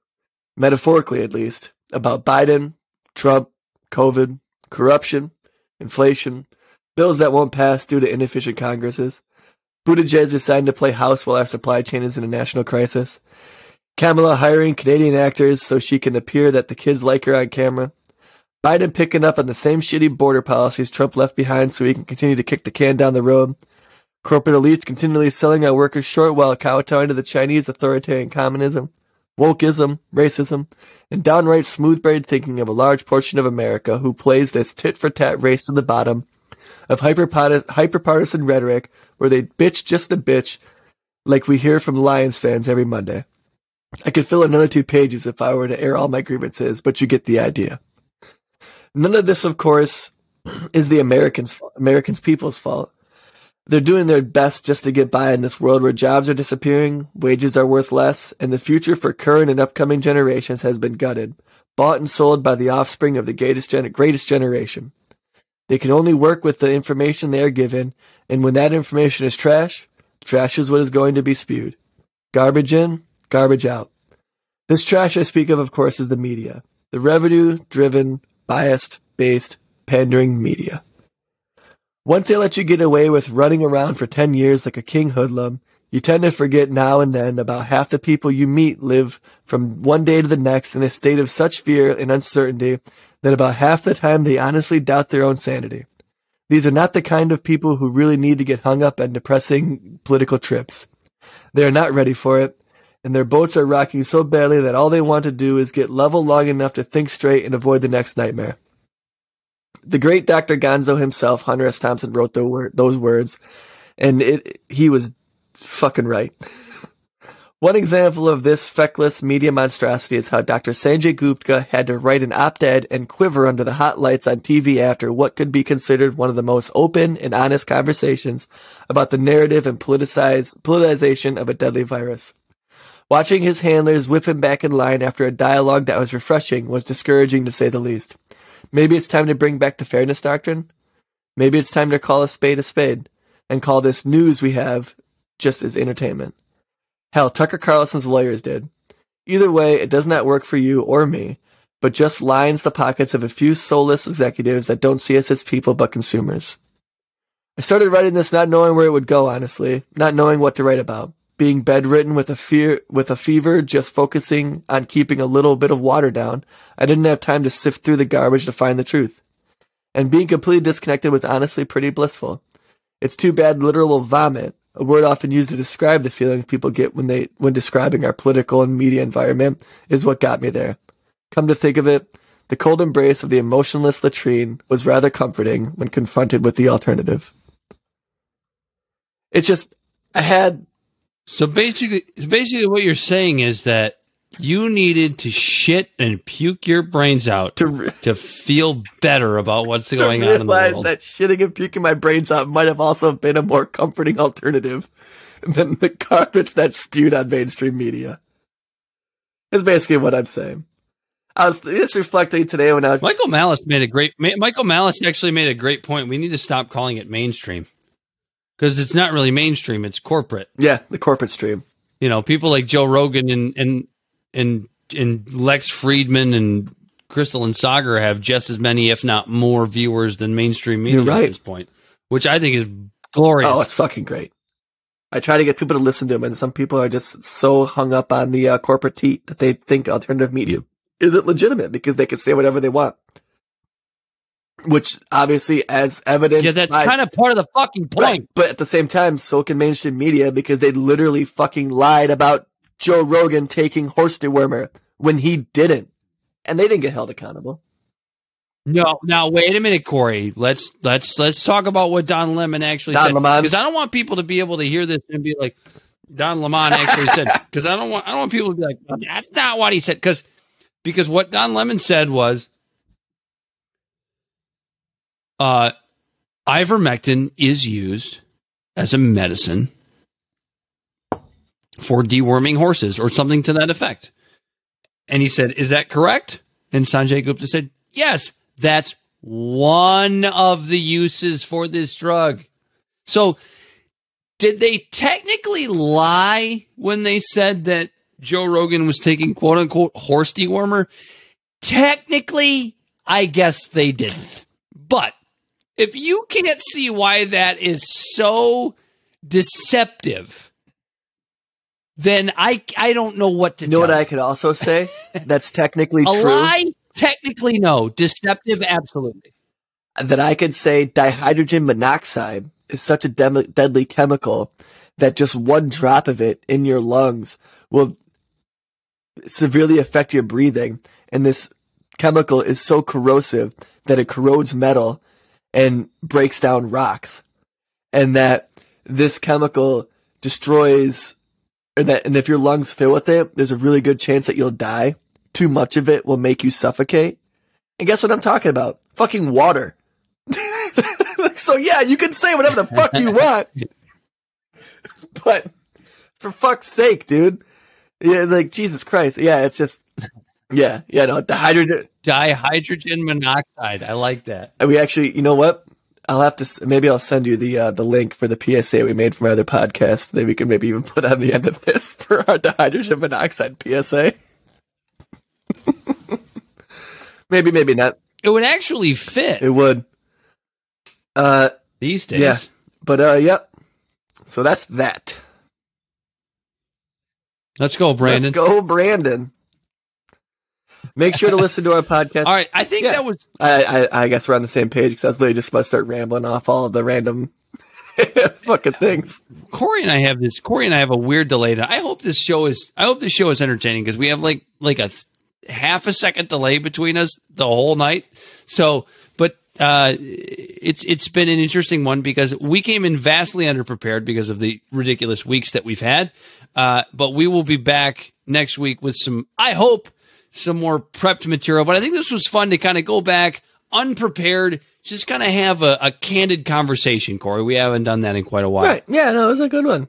B: metaphorically at least, about Biden, Trump, COVID, corruption, inflation, bills that won't pass due to inefficient Congresses, Buttigieg deciding to play house while our supply chain is in a national crisis, Kamala hiring Canadian actors so she can appear that the kids like her on camera. Biden picking up on the same shitty border policies Trump left behind so he can continue to kick the can down the road. Corporate elites continually selling our workers short while kowtowing to the Chinese authoritarian communism, wokeism, racism, and downright smooth braid thinking of a large portion of America who plays this tit for tat race to the bottom of hyper partisan rhetoric where they bitch just a bitch like we hear from Lions fans every Monday. I could fill another two pages if I were to air all my grievances, but you get the idea. None of this, of course, is the Americans' Americans' people's fault. They're doing their best just to get by in this world where jobs are disappearing, wages are worth less, and the future for current and upcoming generations has been gutted, bought and sold by the offspring of the greatest, gen- greatest generation. They can only work with the information they are given, and when that information is trash, trash is what is going to be spewed. Garbage in, garbage out. This trash I speak of, of course, is the media. The revenue driven, biased, based, pandering media. Once they let you get away with running around for 10 years like a king hoodlum, you tend to forget now and then about half the people you meet live from one day to the next in a state of such fear and uncertainty that about half the time they honestly doubt their own sanity. These are not the kind of people who really need to get hung up on depressing political trips. They are not ready for it, and their boats are rocking so badly that all they want to do is get level long enough to think straight and avoid the next nightmare. The great Dr. Gonzo himself, Hunter S. Thompson, wrote word, those words, and it, he was fucking right. One example of this feckless media monstrosity is how Dr. Sanjay Gupta had to write an op-ed and quiver under the hot lights on TV after what could be considered one of the most open and honest conversations about the narrative and politicization of a deadly virus. Watching his handlers whip him back in line after a dialogue that was refreshing was discouraging to say the least. Maybe it's time to bring back the fairness doctrine. Maybe it's time to call a spade a spade and call this news we have just as entertainment. Hell, Tucker Carlson's lawyers did. Either way, it does not work for you or me, but just lines the pockets of a few soulless executives that don't see us as people but consumers. I started writing this not knowing where it would go, honestly, not knowing what to write about. Being bedridden with a fear, with a fever, just focusing on keeping a little bit of water down, I didn't have time to sift through the garbage to find the truth. and being completely disconnected was honestly pretty blissful. It's too bad literal vomit, a word often used to describe the feelings people get when they when describing our political and media environment, is what got me there. Come to think of it, the cold embrace of the emotionless latrine was rather comforting when confronted with the alternative. It's just I had
C: So basically, basically, what you're saying is that you needed to shit and puke your brains out
B: to re-
C: to feel better about what's (laughs) going on in the
B: realize
C: world.
B: that shitting and puking my brains out might have also been a more comforting alternative than the garbage that's spewed on mainstream media. Is basically what I'm saying. I was just reflecting today when I was
C: Michael Malice made a great. Michael Malice actually made a great point. We need to stop calling it mainstream because it's not really mainstream; it's corporate.
B: yeah the corporate stream.
C: You know, people like Joe Rogan and and and and Lex Fridman and Krystal and Saagar have just as many, if not more, viewers than mainstream media
B: right.
C: at this point, which I think is glorious.
B: Oh, it's fucking great. I try to get people to listen to him, and some people are just so hung up on the uh, corporate teat that they think alternative media isn't legitimate because they can say whatever they want. Which obviously, as evidence,
C: yeah, that's kind of part of the fucking point.
B: Right. But at the same time, so can mainstream media because they literally fucking lied about Joe Rogan taking horse dewormer when he didn't. And they didn't get held accountable.
C: No, now wait a minute, Corey. Let's let's let's talk about what Don Lemon actually
B: Don
C: said because I don't want people to be able to hear this and be like, Don Lemon actually said (laughs) because I don't want I don't want people to be like "Oh, that's not what he said because because what Don Lemon said was, uh, ivermectin is used as a medicine for deworming horses or something to that effect. And he said, Is that correct? And Sanjay Gupta said, Yes, that's one of the uses for this drug. So, did they technically lie when they said that Joe Rogan was taking quote unquote horse dewormer? Technically, I guess they didn't. But if you can't see why that is so deceptive, then I I don't know what to
B: You know what I could also say? (laughs) That's technically
C: a
B: true.
C: lie? Technically, no. Deceptive, absolutely.
B: That I could say dihydrogen monoxide is such a dem- deadly chemical that just one drop of it in your lungs will severely affect your breathing. And this chemical is so corrosive that it corrodes metal and breaks down rocks. And that this chemical destroys, or that, and if your lungs fill with it, there's a really good chance that you'll die. Too much of it will make you suffocate. And guess what I'm talking about? Fucking water. (laughs) so yeah, you can say whatever the fuck you want. (laughs) but for fuck's sake, dude. Yeah, like Jesus Christ. Yeah, it's just yeah, yeah, no, the hydrogen
C: Dihydrogen monoxide. I like that.
B: and we actually, you know what? I'll have to maybe I'll send you the uh, the link for the PSA we made from our other podcast that we can maybe even put on the end of this (laughs) for our hydrogen monoxide PSA. (laughs) maybe, maybe not.
C: It would actually fit
B: It would. Uh,
C: these days.
B: yeah, but uh, yep. So that's that.
C: Let's go, Brandon.
B: Let's go, Brandon. Make sure to listen to our podcast.
C: All right, I think
B: Yeah.
C: that was
B: I, I, I guess we're on the same page because I was literally just about to start rambling off all of the random (laughs) fucking things.
C: Corey and I have this. Corey and I have a weird delay. Now. I hope this show is. I hope this show is entertaining because we have like like a th- half a second delay between us the whole night. So, but uh, it's it's been an interesting one because we came in vastly underprepared because of the ridiculous weeks that we've had. Uh, but we will be back next week with some. I hope some more prepped material. But I think this was fun to kind of go back unprepared, just kind of have a, a candid conversation. Corey, we haven't done that in quite a while.
B: Right. Yeah, no, it was a good one.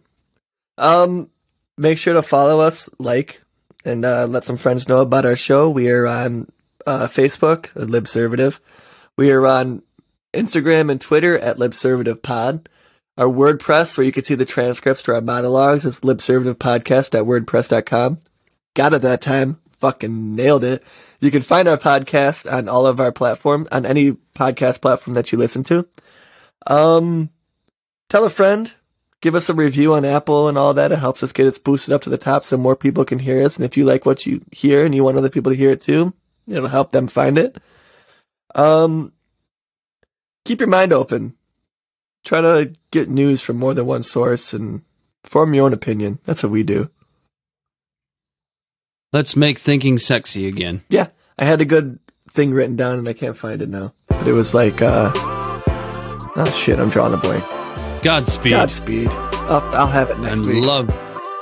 B: Um, make sure to follow us, like, and uh, let some friends know about our show. We are on uh, Facebook, at Libservative. We are on Instagram and Twitter at LibservativePod. Our WordPress, where you can see the transcripts to our monologues, is libservativepodcast.wordpress.com. Got it that time. Fucking nailed it. You can find our podcast on all of our platform, on any podcast platform that you listen to. Um, tell a friend, give us a review on Apple and all that. It helps us get us boosted up to the top so more people can hear us. And if you like what you hear and you want other people to hear it too, it'll help them find it. Um, keep your mind open. Try to get news from more than one source and form your own opinion. That's what we do.
C: Let's make thinking sexy again.
B: Yeah, I had a good thing written down and I can't find it now. But it was like, uh, oh shit, I'm drawing a blank.
C: Godspeed.
B: Godspeed. I'll, I'll have it next
C: and
B: week.
C: love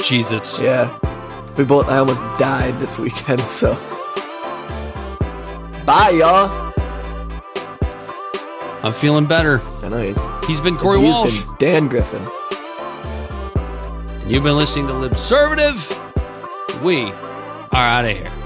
C: Jesus.
B: Yeah, we both. I almost died this weekend, (laughs) so bye, y'all.
C: I'm feeling better.
B: I know he's.
C: He's been Corey
B: he's
C: Walsh.
B: been Dan Griffin.
C: You've been listening to Libservative. We are out of here.